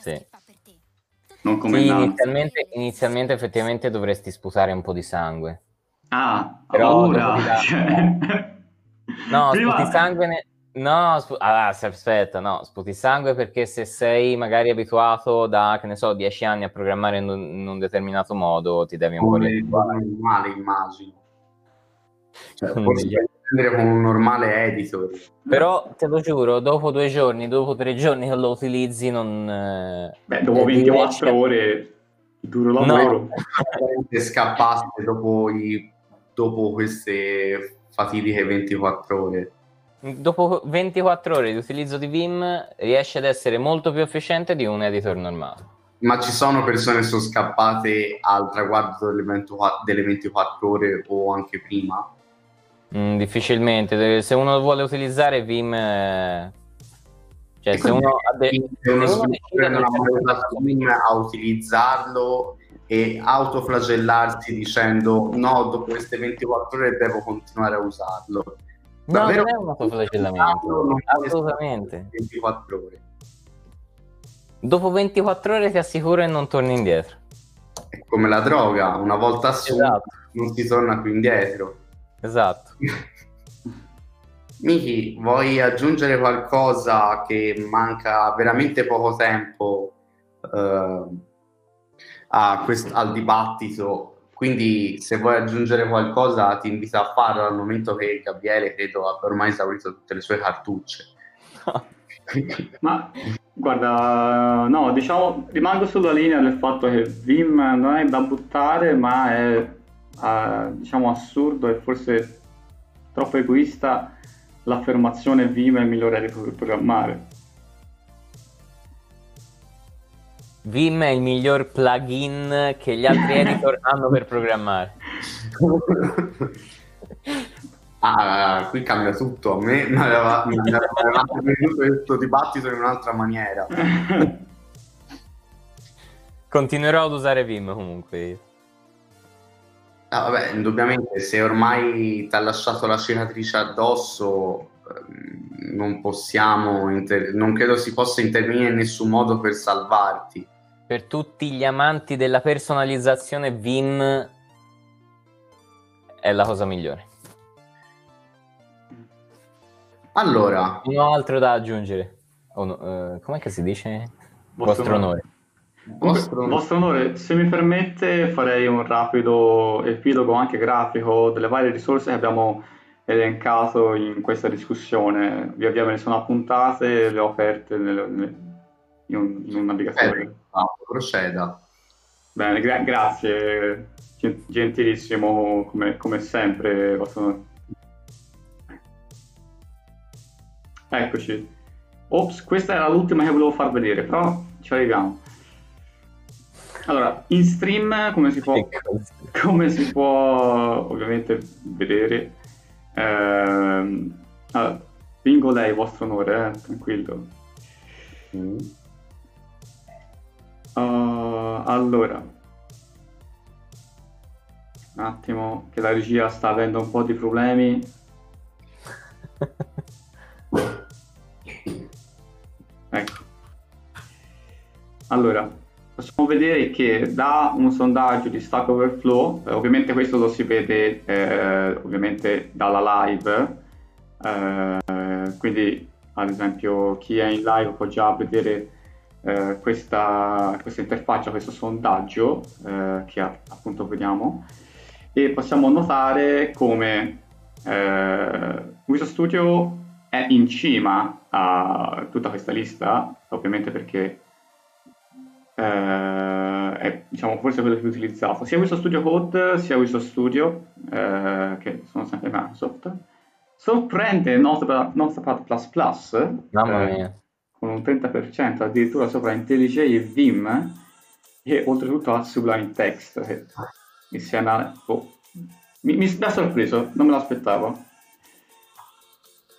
Sì. Non come sì, inizialmente, inizialmente effettivamente dovresti sputare un po' di sangue. Ah, Però ora... no, Prima... sputi sangue... Ne... No, spu... ah, aspetta, no, sputi sangue perché se sei magari abituato da, che ne so, dieci anni a programmare in un, in un determinato modo, ti devi un po' riabituare. male, immagino. Cioè, forse prendere con un normale editor. Però te lo giuro, dopo due giorni, dopo tre giorni che lo utilizzi, non. Eh, Beh, dopo 24 riesce... ore di duro lavoro. No. scappaste dopo, i, dopo queste fatidiche 24 ore. Dopo 24 ore di utilizzo di Vim riesce ad essere molto più efficiente di un editor normale. Ma ci sono persone che sono scappate al traguardo delle 24 ore o anche prima? Mm, difficilmente, se uno vuole utilizzare Vim, eh... cioè se uno, ha de- se uno, se uno decide non Vim a utilizzarlo e autoflagellarsi dicendo no, dopo queste 24 ore devo continuare a usarlo. No, Davvero non è un autoflagellamento, assolutamente. 24 ore. Dopo 24 ore ti assicuro che non torni indietro. È come la droga, una volta assunta esatto. non si torna più indietro. Esatto. Miki, vuoi aggiungere qualcosa che manca veramente poco tempo eh, quest- al dibattito? Quindi se vuoi aggiungere qualcosa ti invito a farlo al momento che Gabriele credo abbia ormai esaurito tutte le sue cartucce. Ma guarda, no, diciamo, rimango sulla linea del fatto che Vim non è da buttare, ma è uh, diciamo assurdo e forse troppo egoista l'affermazione Vim è il migliore editor per programmare. Vim è il miglior plugin che gli altri editor hanno per programmare. ah, qui cambia tutto. A me mi aveva venuto questo dibattito in un'altra maniera. Continuerò ad usare Vim comunque. Ah, vabbè, indubbiamente se ormai ti ha lasciato la cicatrice addosso, ehm, non possiamo, inter- non credo si possa intervenire in nessun modo per salvarti. Per tutti gli amanti della personalizzazione, Vim è la cosa migliore. Allora, non ho altro da aggiungere. Oh no, uh, com'è che si dice? Vostro, Vostro onore. onore. Vostro... Vostro onore, se mi permette farei un rapido epilogo anche grafico delle varie risorse che abbiamo elencato in questa discussione. Via via me ne sono appuntate, le ho aperte nel, nel, in, un, in, un, navigatore. Eh, proceda. Bene, gra- grazie, gentilissimo come, come sempre. Vostro... Eccoci. Ops, questa era l'ultima che volevo far vedere, però ci arriviamo. Allora, in stream come si può, come si può ovviamente vedere, ehm, allora, Bingo lei, vostro onore, eh, tranquillo. Mm. Uh, allora, un attimo che la regia sta avendo un po' di problemi. ecco. Allora, possiamo vedere che da un sondaggio di Stack Overflow, eh, ovviamente questo lo si vede eh, ovviamente dalla live, eh, quindi ad esempio chi è in live può già vedere eh, questa, questa, interfaccia, questo sondaggio eh, che appunto vediamo. E possiamo notare come eh, Visual Studio è in cima a tutta questa lista, ovviamente perché eh, è diciamo, forse quello più utilizzato, sia Visual Studio Code sia Visual Studio, eh, che sono sempre Microsoft. Sorprende Notepad, Mamma eh, mia. con un 30%, addirittura sopra IntelliJ e Vim, e oltretutto ha Sublime Text, che insieme a... Oh, mi, mi ha sorpreso, non me l'aspettavo.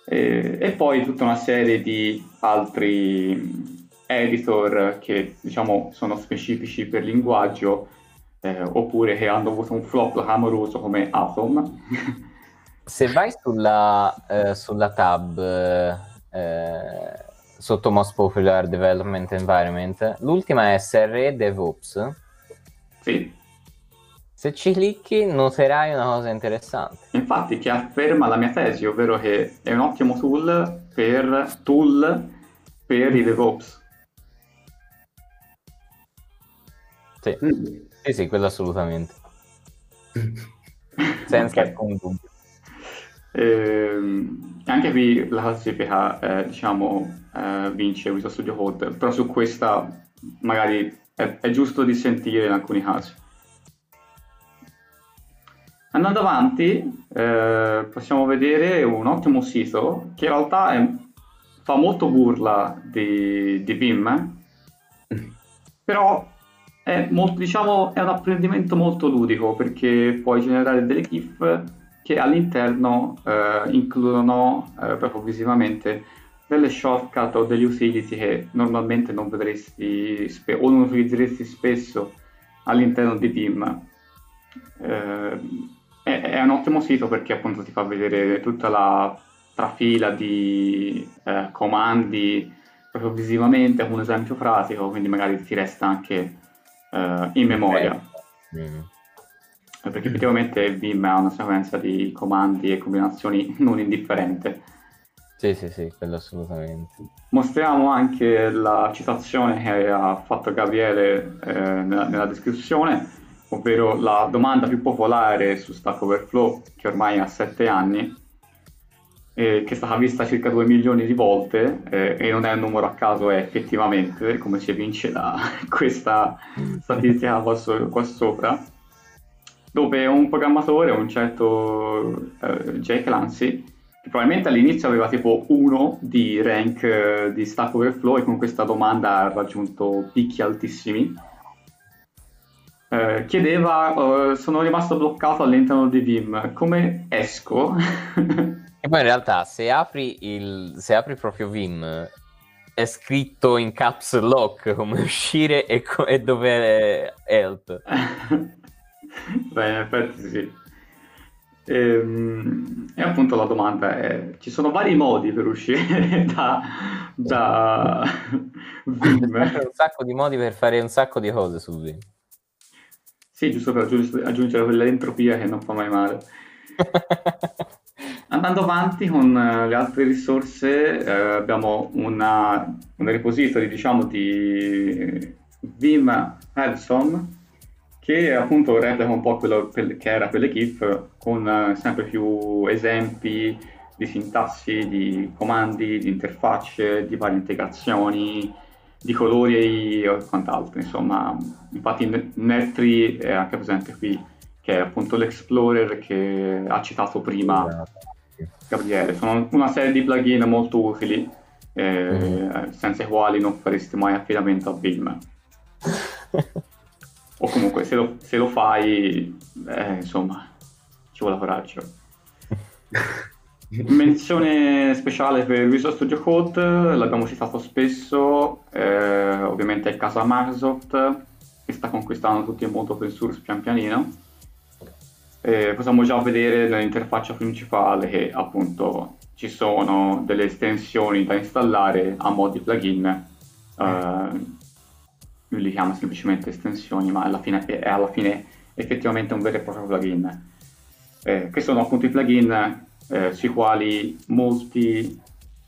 E, e, poi tutta una serie di altri editor che diciamo sono specifici per linguaggio eh, oppure che hanno avuto un flop clamoroso come Atom. Se vai sulla, eh, sulla tab eh, sotto Most Popular Development Environment, l'ultima è SRE DevOps. Sì. Se ci clicchi noterai una cosa interessante. Infatti che afferma la mia tesi, ovvero che è un ottimo tool per, tool per i DevOps. Sì, mm. sì, sì, quello assolutamente. Senza okay. alcun dubbio. Eh, anche qui la classifica, eh, diciamo, eh, vince Visual Studio Code, però su questa magari è, è giusto dissentire in alcuni casi. Andando avanti, eh, possiamo vedere un ottimo sito che in realtà è, fa molto burla di, di Vim, però è, molto, diciamo, è un apprendimento molto ludico perché puoi generare delle GIF che all'interno eh, includono eh, proprio visivamente delle shortcut o degli utility che normalmente non vedresti spe- o non utilizzeresti spesso all'interno di Vim. Eh, è, è, un ottimo sito perché appunto ti fa vedere tutta la trafila di eh, comandi proprio visivamente con un esempio pratico, quindi magari ti resta anche uh, in memoria. Mm. Perché effettivamente Vim ha una sequenza di comandi e combinazioni non indifferente. Sì, sì, sì, quello assolutamente. Mostriamo anche la citazione che ha fatto Gabriele eh, nella, nella, descrizione, ovvero la domanda più popolare su Stack Overflow, che ormai ha 7 anni, eh, che è stata vista circa 2 milioni di volte eh, e non è un numero a caso, è effettivamente, come si evince da questa statistica qua, so- qua sopra, dove un programmatore, un certo eh, Jay Clancy, che probabilmente all'inizio aveva tipo 1 di rank eh, di Stack Overflow e con questa domanda ha raggiunto picchi altissimi, eh, chiedeva, uh, sono rimasto bloccato all'interno di Vim, come esco? E poi in realtà se apri, il, se apri proprio Vim è scritto in caps lock come uscire e, co- e dove è help. Beh, in effetti sì. E, ehm, e, appunto la domanda è: ci sono vari modi per uscire da, da Vim? un sacco di modi per fare un sacco di cose su Vim. Sì, giusto per aggiungere quell'entropia che non fa mai male. Andando avanti con uh, le altre risorse, uh, abbiamo una, un repository diciamo, di Vim Helpson che appunto replica un po' quello che era per l'equipe con uh, sempre più esempi di sintassi, di comandi, di interfacce, di varie integrazioni, di colori e quant'altro. Insomma, infatti Netri è anche presente qui, che è appunto l'Explorer che ha citato prima esatto. Gabriele. Sono una serie di plugin molto utili, eh, mm. senza i quali non faresti mai affidamento a Vim. o comunque se lo, se lo fai, eh, insomma, ci vuole coraggio. Menzione speciale per Visual Studio Code, l'abbiamo citato spesso, eh, ovviamente è il caso Microsoft, che sta conquistando tutti in modo open source pian pianino eh, possiamo già vedere nell'interfaccia principale che appunto ci sono delle estensioni da installare a mo' di plugin. Eh, lui li chiama semplicemente estensioni, ma alla fine è alla fine effettivamente un vero e proprio plugin. Eh, che sono appunto i plugin eh, sui quali molti,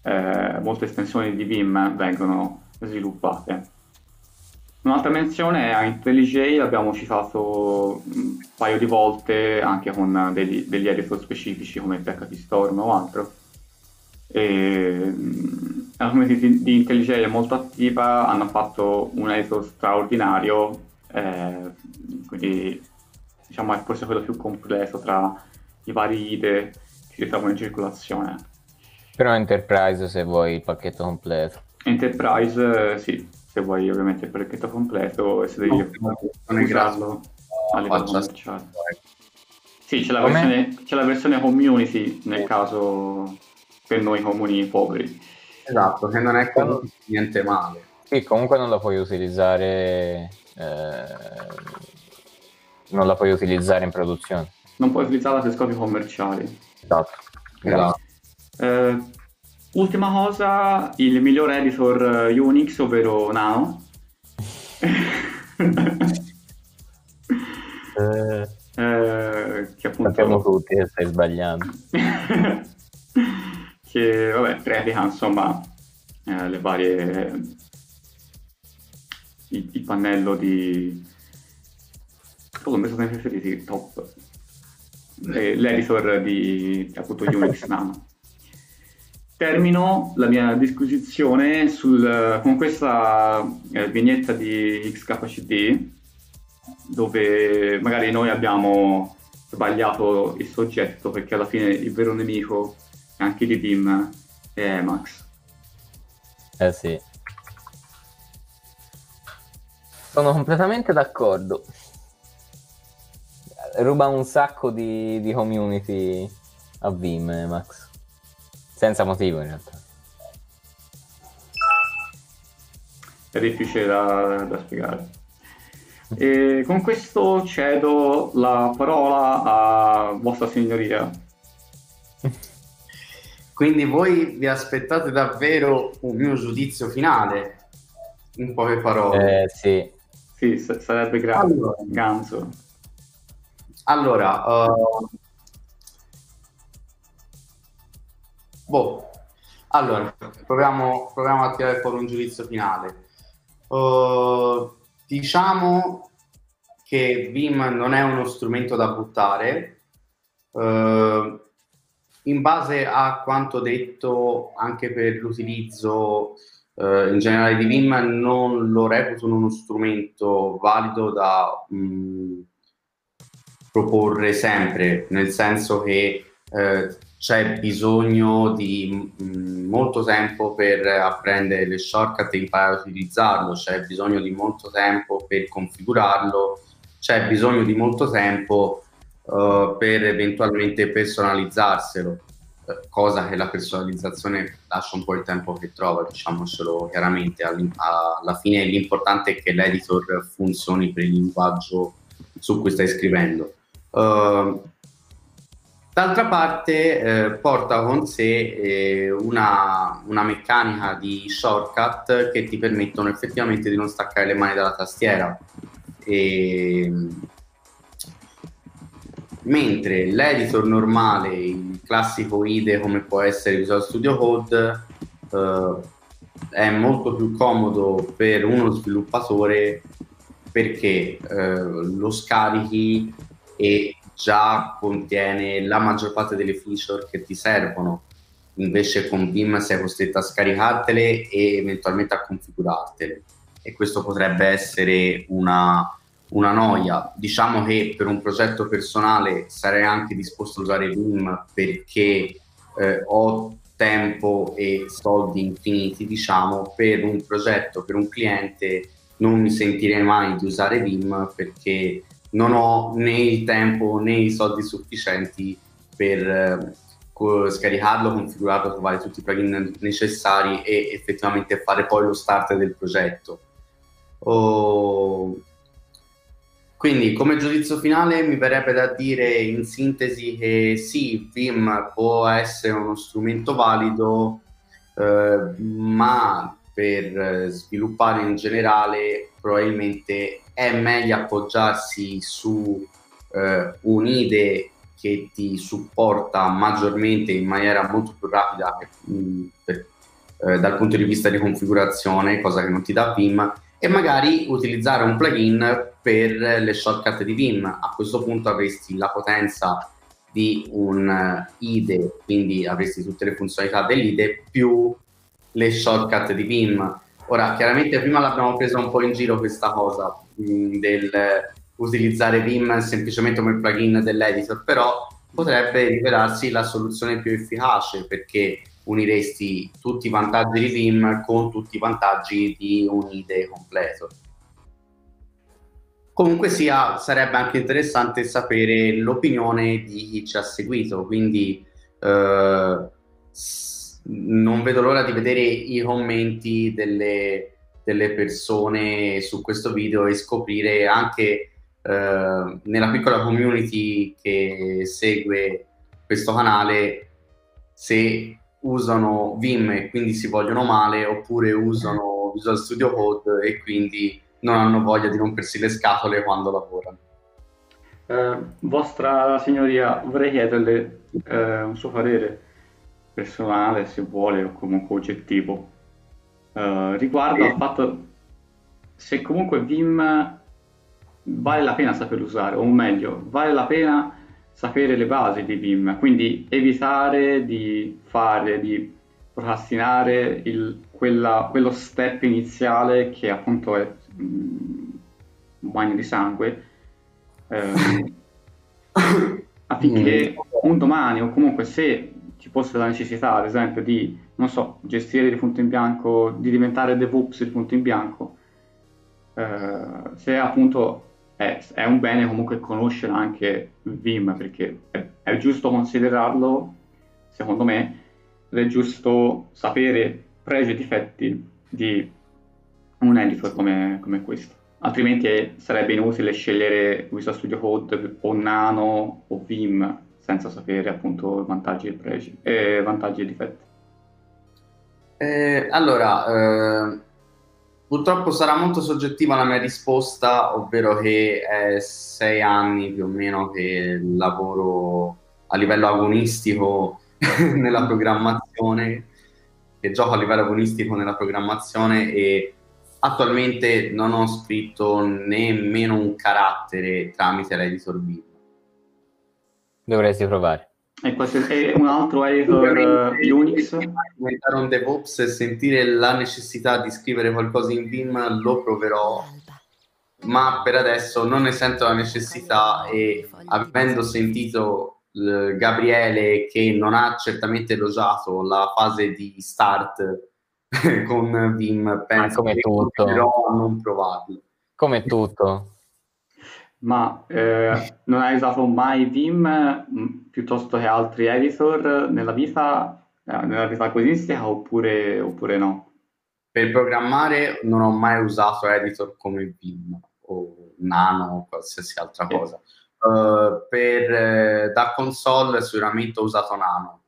eh, molte estensioni di Vim vengono sviluppate. Un'altra menzione è a IntelliJ, l'abbiamo citato un paio di volte anche con degli, degli editor specifici come PHP Storm o altro. E, la community di IntelliJ è molto attiva, hanno fatto un editor straordinario, eh, quindi diciamo è forse quello più completo tra i vari IDE che si trovano in circolazione. Però Enterprise se vuoi il pacchetto completo. Enterprise sì, se vuoi ovviamente il pacchetto completo e se devi no, usarlo a livello commerciale. Sì, c'è la, versione, c'è la, versione, community nel caso per noi comuni poveri. Esatto, che non è comunque niente male. Sì, comunque non la puoi utilizzare eh, non la puoi utilizzare in produzione. Non puoi utilizzarla per scopi commerciali. Esatto. esatto. Eh, ultima cosa, il miglior editor Unix, ovvero Nano. eh, eh, che appunto... Sappiamo tutti che stai sbagliando. che, vabbè, replica, insomma, eh, le varie... Il, il pannello di Secondo me sono preferiti, top. Eh, l'editor di appunto Unix Nano. Termino la mia disquisizione sul, con questa eh, vignetta di XKCD dove magari noi abbiamo sbagliato il soggetto perché alla fine il vero nemico anche di Vim è Emacs. Eh sì. Sono completamente d'accordo ruba un sacco di, di community a Vim, Max. Senza motivo in realtà. È difficile da, da spiegare. E con questo cedo la parola a vostra signoria. Quindi voi vi aspettate davvero un mio giudizio finale? In poche parole. Eh, sì. Sì, sarebbe grande. Allora. Ganzo. Allora, uh... boh. allora proviamo, proviamo, a tirare fuori un giudizio finale. Uh, diciamo che Vim non è uno strumento da buttare. Uh, in base a quanto detto anche per l'utilizzo uh, in generale di Vim, non lo reputo uno strumento valido da mh, mm, proporre sempre, nel senso che eh, c'è bisogno di mm, molto tempo per apprendere le shortcut e imparare a utilizzarlo, c'è bisogno di molto tempo per configurarlo, c'è bisogno di molto tempo uh, per eventualmente personalizzarselo, uh, cosa che la personalizzazione lascia un po' il tempo che trova, diciamocelo chiaramente, alla fine l'importante è che l'editor funzioni per il linguaggio su cui stai scrivendo. Uh, d'altra parte eh, porta con sé eh, una, una, meccanica di shortcut che ti permettono effettivamente di non staccare le mani dalla tastiera. E, mentre l'editor normale, il classico IDE come può essere Visual Studio Code, eh, è molto più comodo per uno sviluppatore perché eh, lo scarichi e già contiene la maggior parte delle feature che ti servono. Invece con Vim sei costretto a scaricartele e eventualmente a configurartele. E questo potrebbe essere una, una noia. Diciamo che per un progetto personale sarei anche disposto a usare Vim perché eh, ho tempo e soldi infiniti, diciamo, per un progetto, per un cliente non mi sentirei mai di usare Vim perché non ho né il tempo né i soldi sufficienti per eh, scaricarlo, configurarlo, trovare tutti i plugin necessari e effettivamente fare poi lo start del progetto. Oh, quindi come giudizio finale mi verrebbe da dire in sintesi che sì, Vim può essere uno strumento valido, eh, ma per sviluppare in generale probabilmente è meglio appoggiarsi su eh, un'IDE che ti supporta maggiormente in maniera molto più rapida mh, mm, per, eh, dal punto di vista di configurazione, cosa che non ti dà Vim, e magari utilizzare un plugin per le shortcut di Vim. A questo punto avresti la potenza di un IDE, quindi avresti tutte le funzionalità dell'IDE più le shortcut di Vim. Ora, chiaramente prima l'abbiamo presa un po' in giro questa cosa mh, del utilizzare Vim semplicemente come plugin dell'editor, però potrebbe rivelarsi la soluzione più efficace perché uniresti tutti i vantaggi di Vim con tutti i vantaggi di un IDE completo. Comunque sia, sarebbe anche interessante sapere l'opinione di chi ci ha seguito, quindi eh, non vedo l'ora di vedere i commenti delle, delle persone su questo video e scoprire anche eh, nella piccola community che segue questo canale se usano Vim e quindi si vogliono male oppure usano Visual Studio Code e quindi non hanno voglia di rompersi le scatole quando lavorano. Eh, vostra signoria, vorrei chiederle eh, un suo parere personale, se vuole, o comunque oggettivo, eh, riguardo al fatto se comunque Vim vale la pena saperlo usare, o meglio, vale la pena sapere le basi di Vim, quindi evitare di fare, di procrastinare il, quella, quello step iniziale che appunto è un bagno di sangue, ehm, affinché un domani o comunque se ci fosse la necessità, ad esempio, di, non so, gestire di punto in bianco, di diventare DevOps di punto in bianco, eh, se appunto è, è, un bene comunque conoscere anche Vim, perché è, è giusto considerarlo, secondo me, ed è giusto sapere pregi e difetti di un editor come, come questo. Altrimenti sarebbe inutile scegliere Visual Studio Code o Nano o Vim senza sapere appunto vantaggi e pregi e vantaggi e difetti. Eh, allora, eh, purtroppo sarà molto soggettiva la mia risposta, ovvero che è sei anni più o meno che lavoro a livello agonistico nella programmazione, che gioco a livello agonistico nella programmazione e attualmente non ho scritto nemmeno un carattere tramite l'editor Vim. Dovresti provare. E questo è un altro editor uh, Unix. Diventare un DevOps e sentire la necessità di scrivere qualcosa in Vim lo proverò, ma per adesso non ne sento la necessità e avendo sentito Gabriele che non ha certamente elogiato la fase di start con Vim, penso come che tutto. non provarlo. Come tutto. Ma eh, non hai usato mai Vim mm, piuttosto che altri editor nella vita, eh, nella vita agonistica oppure, oppure no? Per programmare non ho mai usato editor come Vim o Nano o qualsiasi altra cosa. Uh, per, eh, da console sicuramente ho usato Nano.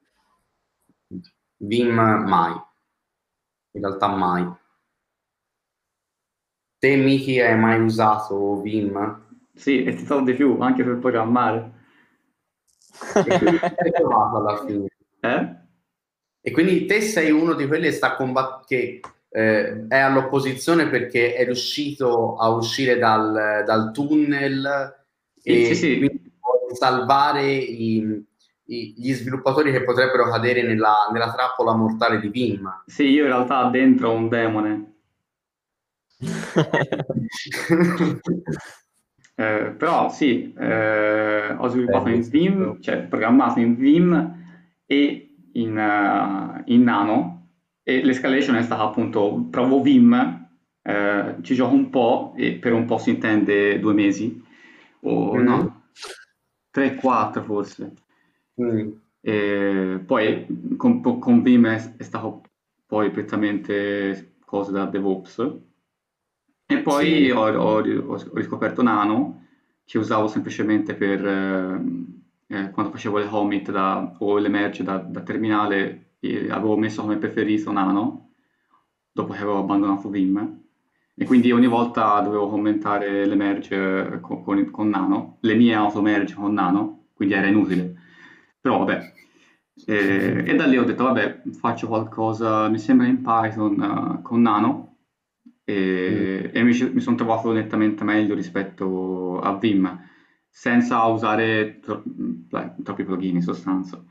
Vim mai. In realtà mai. Te, Miki, hai mai usato Vim? Sì, e ti so di più, anche per programmare. E quindi alla fine. Eh? E quindi te sei uno di quelli che, sta combatt- che eh, è all'opposizione perché è riuscito a uscire dal, dal tunnel e sì, sì. quindi salvare i, i, gli sviluppatori che potrebbero cadere nella, nella trappola mortale di Vim. Sì, io in realtà dentro ho un demone. Eh, però sì, eh, ho sviluppato in Vim, cioè programmato in Vim e in, uh, in Nano e l'escalation è stata appunto, provo Vim, eh, ci gioco un po' e per un po' si intende due mesi, o mm. no, 3-4 forse. Mm. Poi con, con Vim è, è stato poi prettamente cose da DevOps e poi sì. ho, ho, ho, riscoperto Nano, che usavo semplicemente per eh, eh, quando facevo le commit da, o le merge da, da terminale, avevo messo come preferito Nano, dopo che avevo abbandonato Vim. E quindi ogni volta dovevo commentare le merge con, con, con Nano, le mie auto merge con Nano, quindi era inutile. Però vabbè, e, e, da lì ho detto, vabbè, faccio qualcosa, mi sembra in Python uh, con Nano, e, mm. E mi, mi sono trovato nettamente meglio rispetto a Vim. senza usare tro- troppi plugin in sostanza.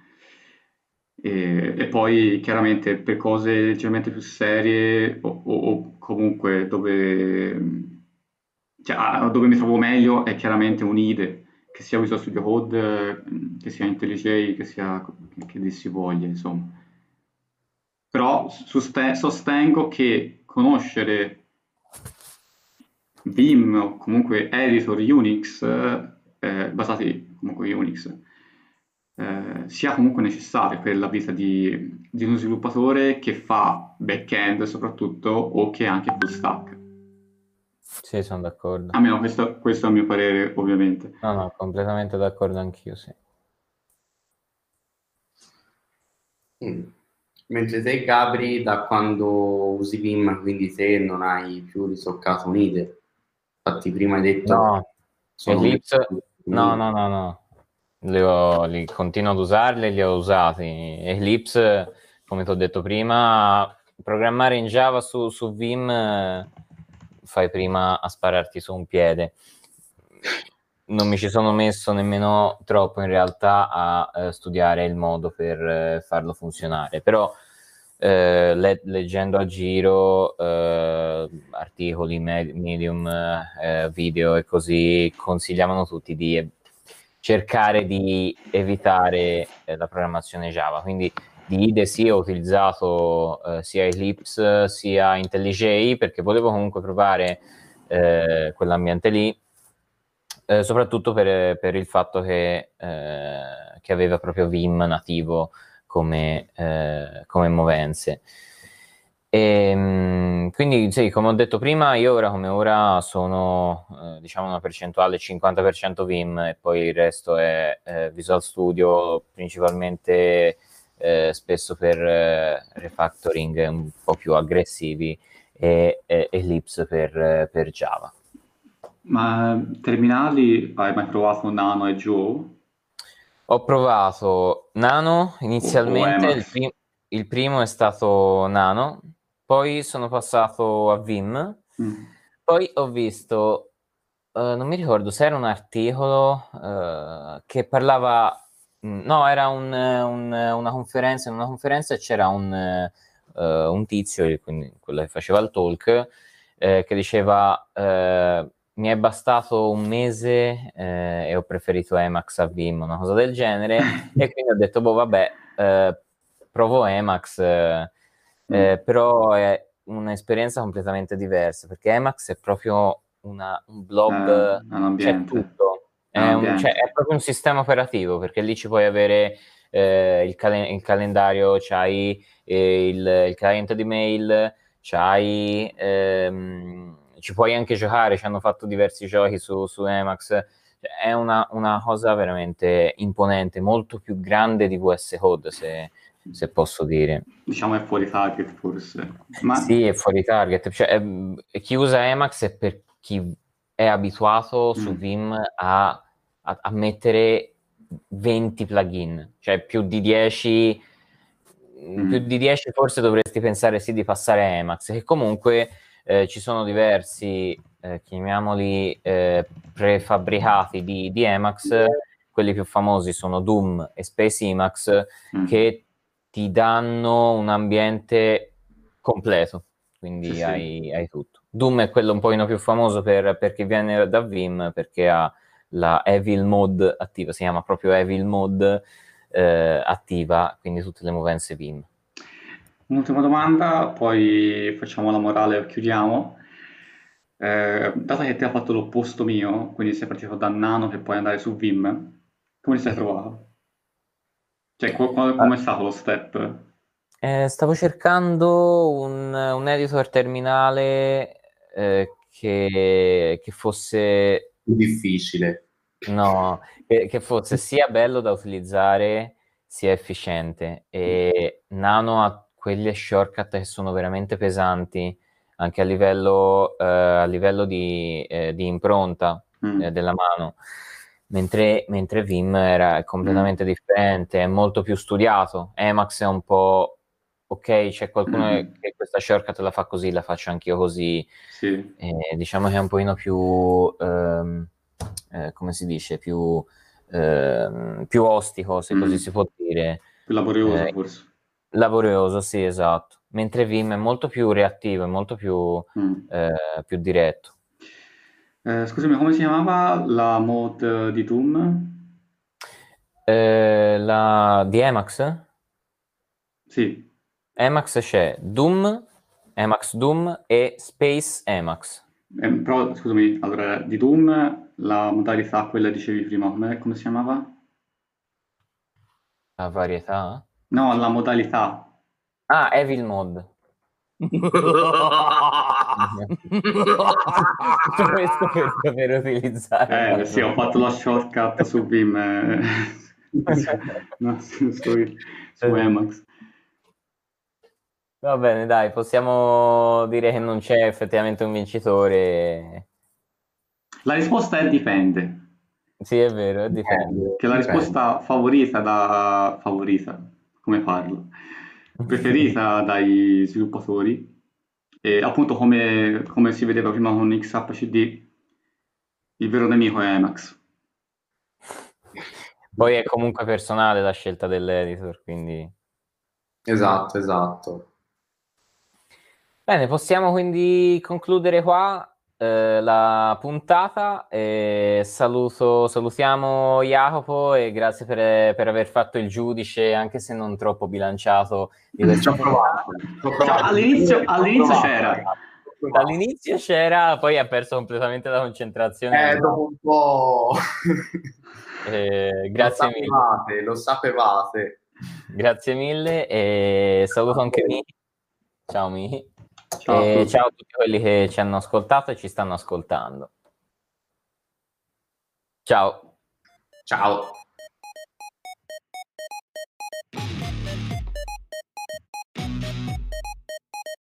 E, e, poi chiaramente per cose leggermente più serie o, o, o comunque dove, cioè, dove, mi trovo meglio è chiaramente un IDE, che sia Visual Studio Code, che sia IntelliJ, che sia che, che si voglia, insomma. Però soste- sostengo che conoscere Vim o comunque editor Unix eh, basati comunque Unix eh, sia comunque necessario per la vita di, di, uno sviluppatore che fa back-end soprattutto o che è anche full stack. Sì, sono d'accordo. Almeno questo, questo è il mio parere, ovviamente. No, no, completamente d'accordo anch'io, sì. Mm. Mentre te, Gabri, da quando usi Vim, quindi te non hai più risoccato un IDE. Infatti, prima hai detto... No, Eclipse... No, no, no, no li, ho, li continuo ad usarli, li ho usati. Eclipse, come ti ho detto prima, programmare in Java su, su Vim fai prima a spararti su un piede. Non mi ci sono messo nemmeno troppo in realtà a eh, studiare il modo per eh, farlo funzionare, però eh, le- leggendo a giro eh, articoli, med- medium, eh, video e così consigliavano tutti di cercare di evitare eh, la programmazione Java. Quindi di IDE sì ho utilizzato eh, sia Eclipse sia IntelliJ perché volevo comunque provare eh, quell'ambiente lì, soprattutto per, per, il fatto che, che, aveva proprio Vim nativo come, eh, come movenze. E, ehm, quindi sì, come ho detto prima, io ora come ora sono eh, diciamo una percentuale 50% Vim e poi il resto è eh, Visual Studio, principalmente eh, spesso per eh, refactoring un po' più aggressivi e, e Ellipse per, per, Java. Ma terminali hai mai provato Nano e Joe? Ho provato Nano inizialmente, il, prim- il primo è stato Nano poi sono passato a Vim, mm. poi ho visto, uh, non mi ricordo se era un articolo uh, che parlava, mm, no, era un, un, una conferenza, in una conferenza c'era un, uh, un tizio, quindi quello che faceva il talk, che diceva mi è bastato un mese eh, e ho preferito Emacs a Vim, una cosa del genere, e quindi ho detto, boh, vabbè, eh, provo Emacs, eh, eh, però è un'esperienza completamente diversa perché Emacs è proprio una, un blob, eh, c'è tutto, è, un, cioè, è, proprio un sistema operativo perché lì ci puoi avere eh, il, cal- il, calendario, c'hai il, il, client di mail, c'hai, ehm, ci puoi anche giocare, ci hanno fatto diversi giochi su, su Emacs, cioè, è una, una, cosa veramente imponente, molto più grande di VS Code se, se posso dire. Diciamo è fuori target forse. Ma... Sì, è fuori target. Cioè, è, chi usa Emacs è per chi è abituato su mm. Vim a, a, a, mettere 20 plugin, cioè più di 10... Mm. Più di 10 forse dovresti pensare sì di passare a Emacs, che comunque eh, ci sono diversi, eh, chiamiamoli eh, prefabbricati di, di Emacs, quelli più famosi sono Doom e Space Emacs, mm. che ti danno un ambiente completo, quindi sì, hai, sì. hai, tutto. Doom è quello un pochino più famoso per, per chi viene da Vim, perché ha la Evil Mode attiva, si chiama proprio Evil Mode eh, attiva, quindi tutte le movenze Vim. Un'ultima domanda, poi facciamo la morale e chiudiamo. Eh, dato che ti ha fatto l'opposto mio, quindi sei partito da Nano per poi andare su Vim, come ti sei trovato? Cioè, co- come è stato lo step? Eh, stavo cercando un, un editor terminale eh, che, che, fosse... Più difficile. No, che, che, fosse sia bello da utilizzare sia efficiente. E Nano ha quelle shortcut che sono veramente pesanti anche a livello, eh, a livello di, eh, di impronta mm. Eh, della mano mentre, mentre Vim era completamente mm. differente, è molto più studiato. Emacs è un po' ok, c'è qualcuno mm. che questa shortcut la fa così, la faccio anch'io così. Sì. Diciamo che è un pochino più, ehm, eh, come si dice, più, eh, più ostico, se mm. così si può dire. Più laborioso eh, forse. Laborioso, sì, esatto. Mentre Vim è molto più reattivo, è molto più, mm. Eh, più diretto. Eh, scusami, come si chiamava la mod di Doom? la di Emacs? Sì. Emacs c'è Doom, Emacs Doom e Space Emacs. Eh, però, scusami, allora, di Doom la modalità, quella dicevi prima, come, come si chiamava? La varietà? No, la modalità. Ah, Evil Mod. questo per poter utilizzare. Eh, sì, ho fatto la shortcut su Vim, eh. no, su, su, su Emacs. Va bene, dai, possiamo dire che non c'è effettivamente un vincitore. La risposta è dipende. Sì, è vero, dipende. Che la risposta favorita da... favorita, come parlo? Preferita dai sviluppatori e appunto come, come si vedeva prima con XHCD, il vero nemico è Emacs. Poi è comunque personale la scelta dell'editor, quindi... Esatto, esatto. Bene, possiamo quindi concludere qua eh, la puntata. E saluto, salutiamo Jacopo e grazie per, per, aver fatto il giudice, anche se non troppo bilanciato. Di questa provato, provato. all'inizio, all'inizio c'era. All'inizio c'era, poi ha perso completamente la concentrazione. Eh, dopo un po'... eh, grazie lo sapevate, mille. Lo sapevate. Grazie mille e saluto anche Mi. Ciao Mi. Ciao, e ciao a tutti quelli che ci hanno ascoltato e ci stanno ascoltando. Ciao. Ciao.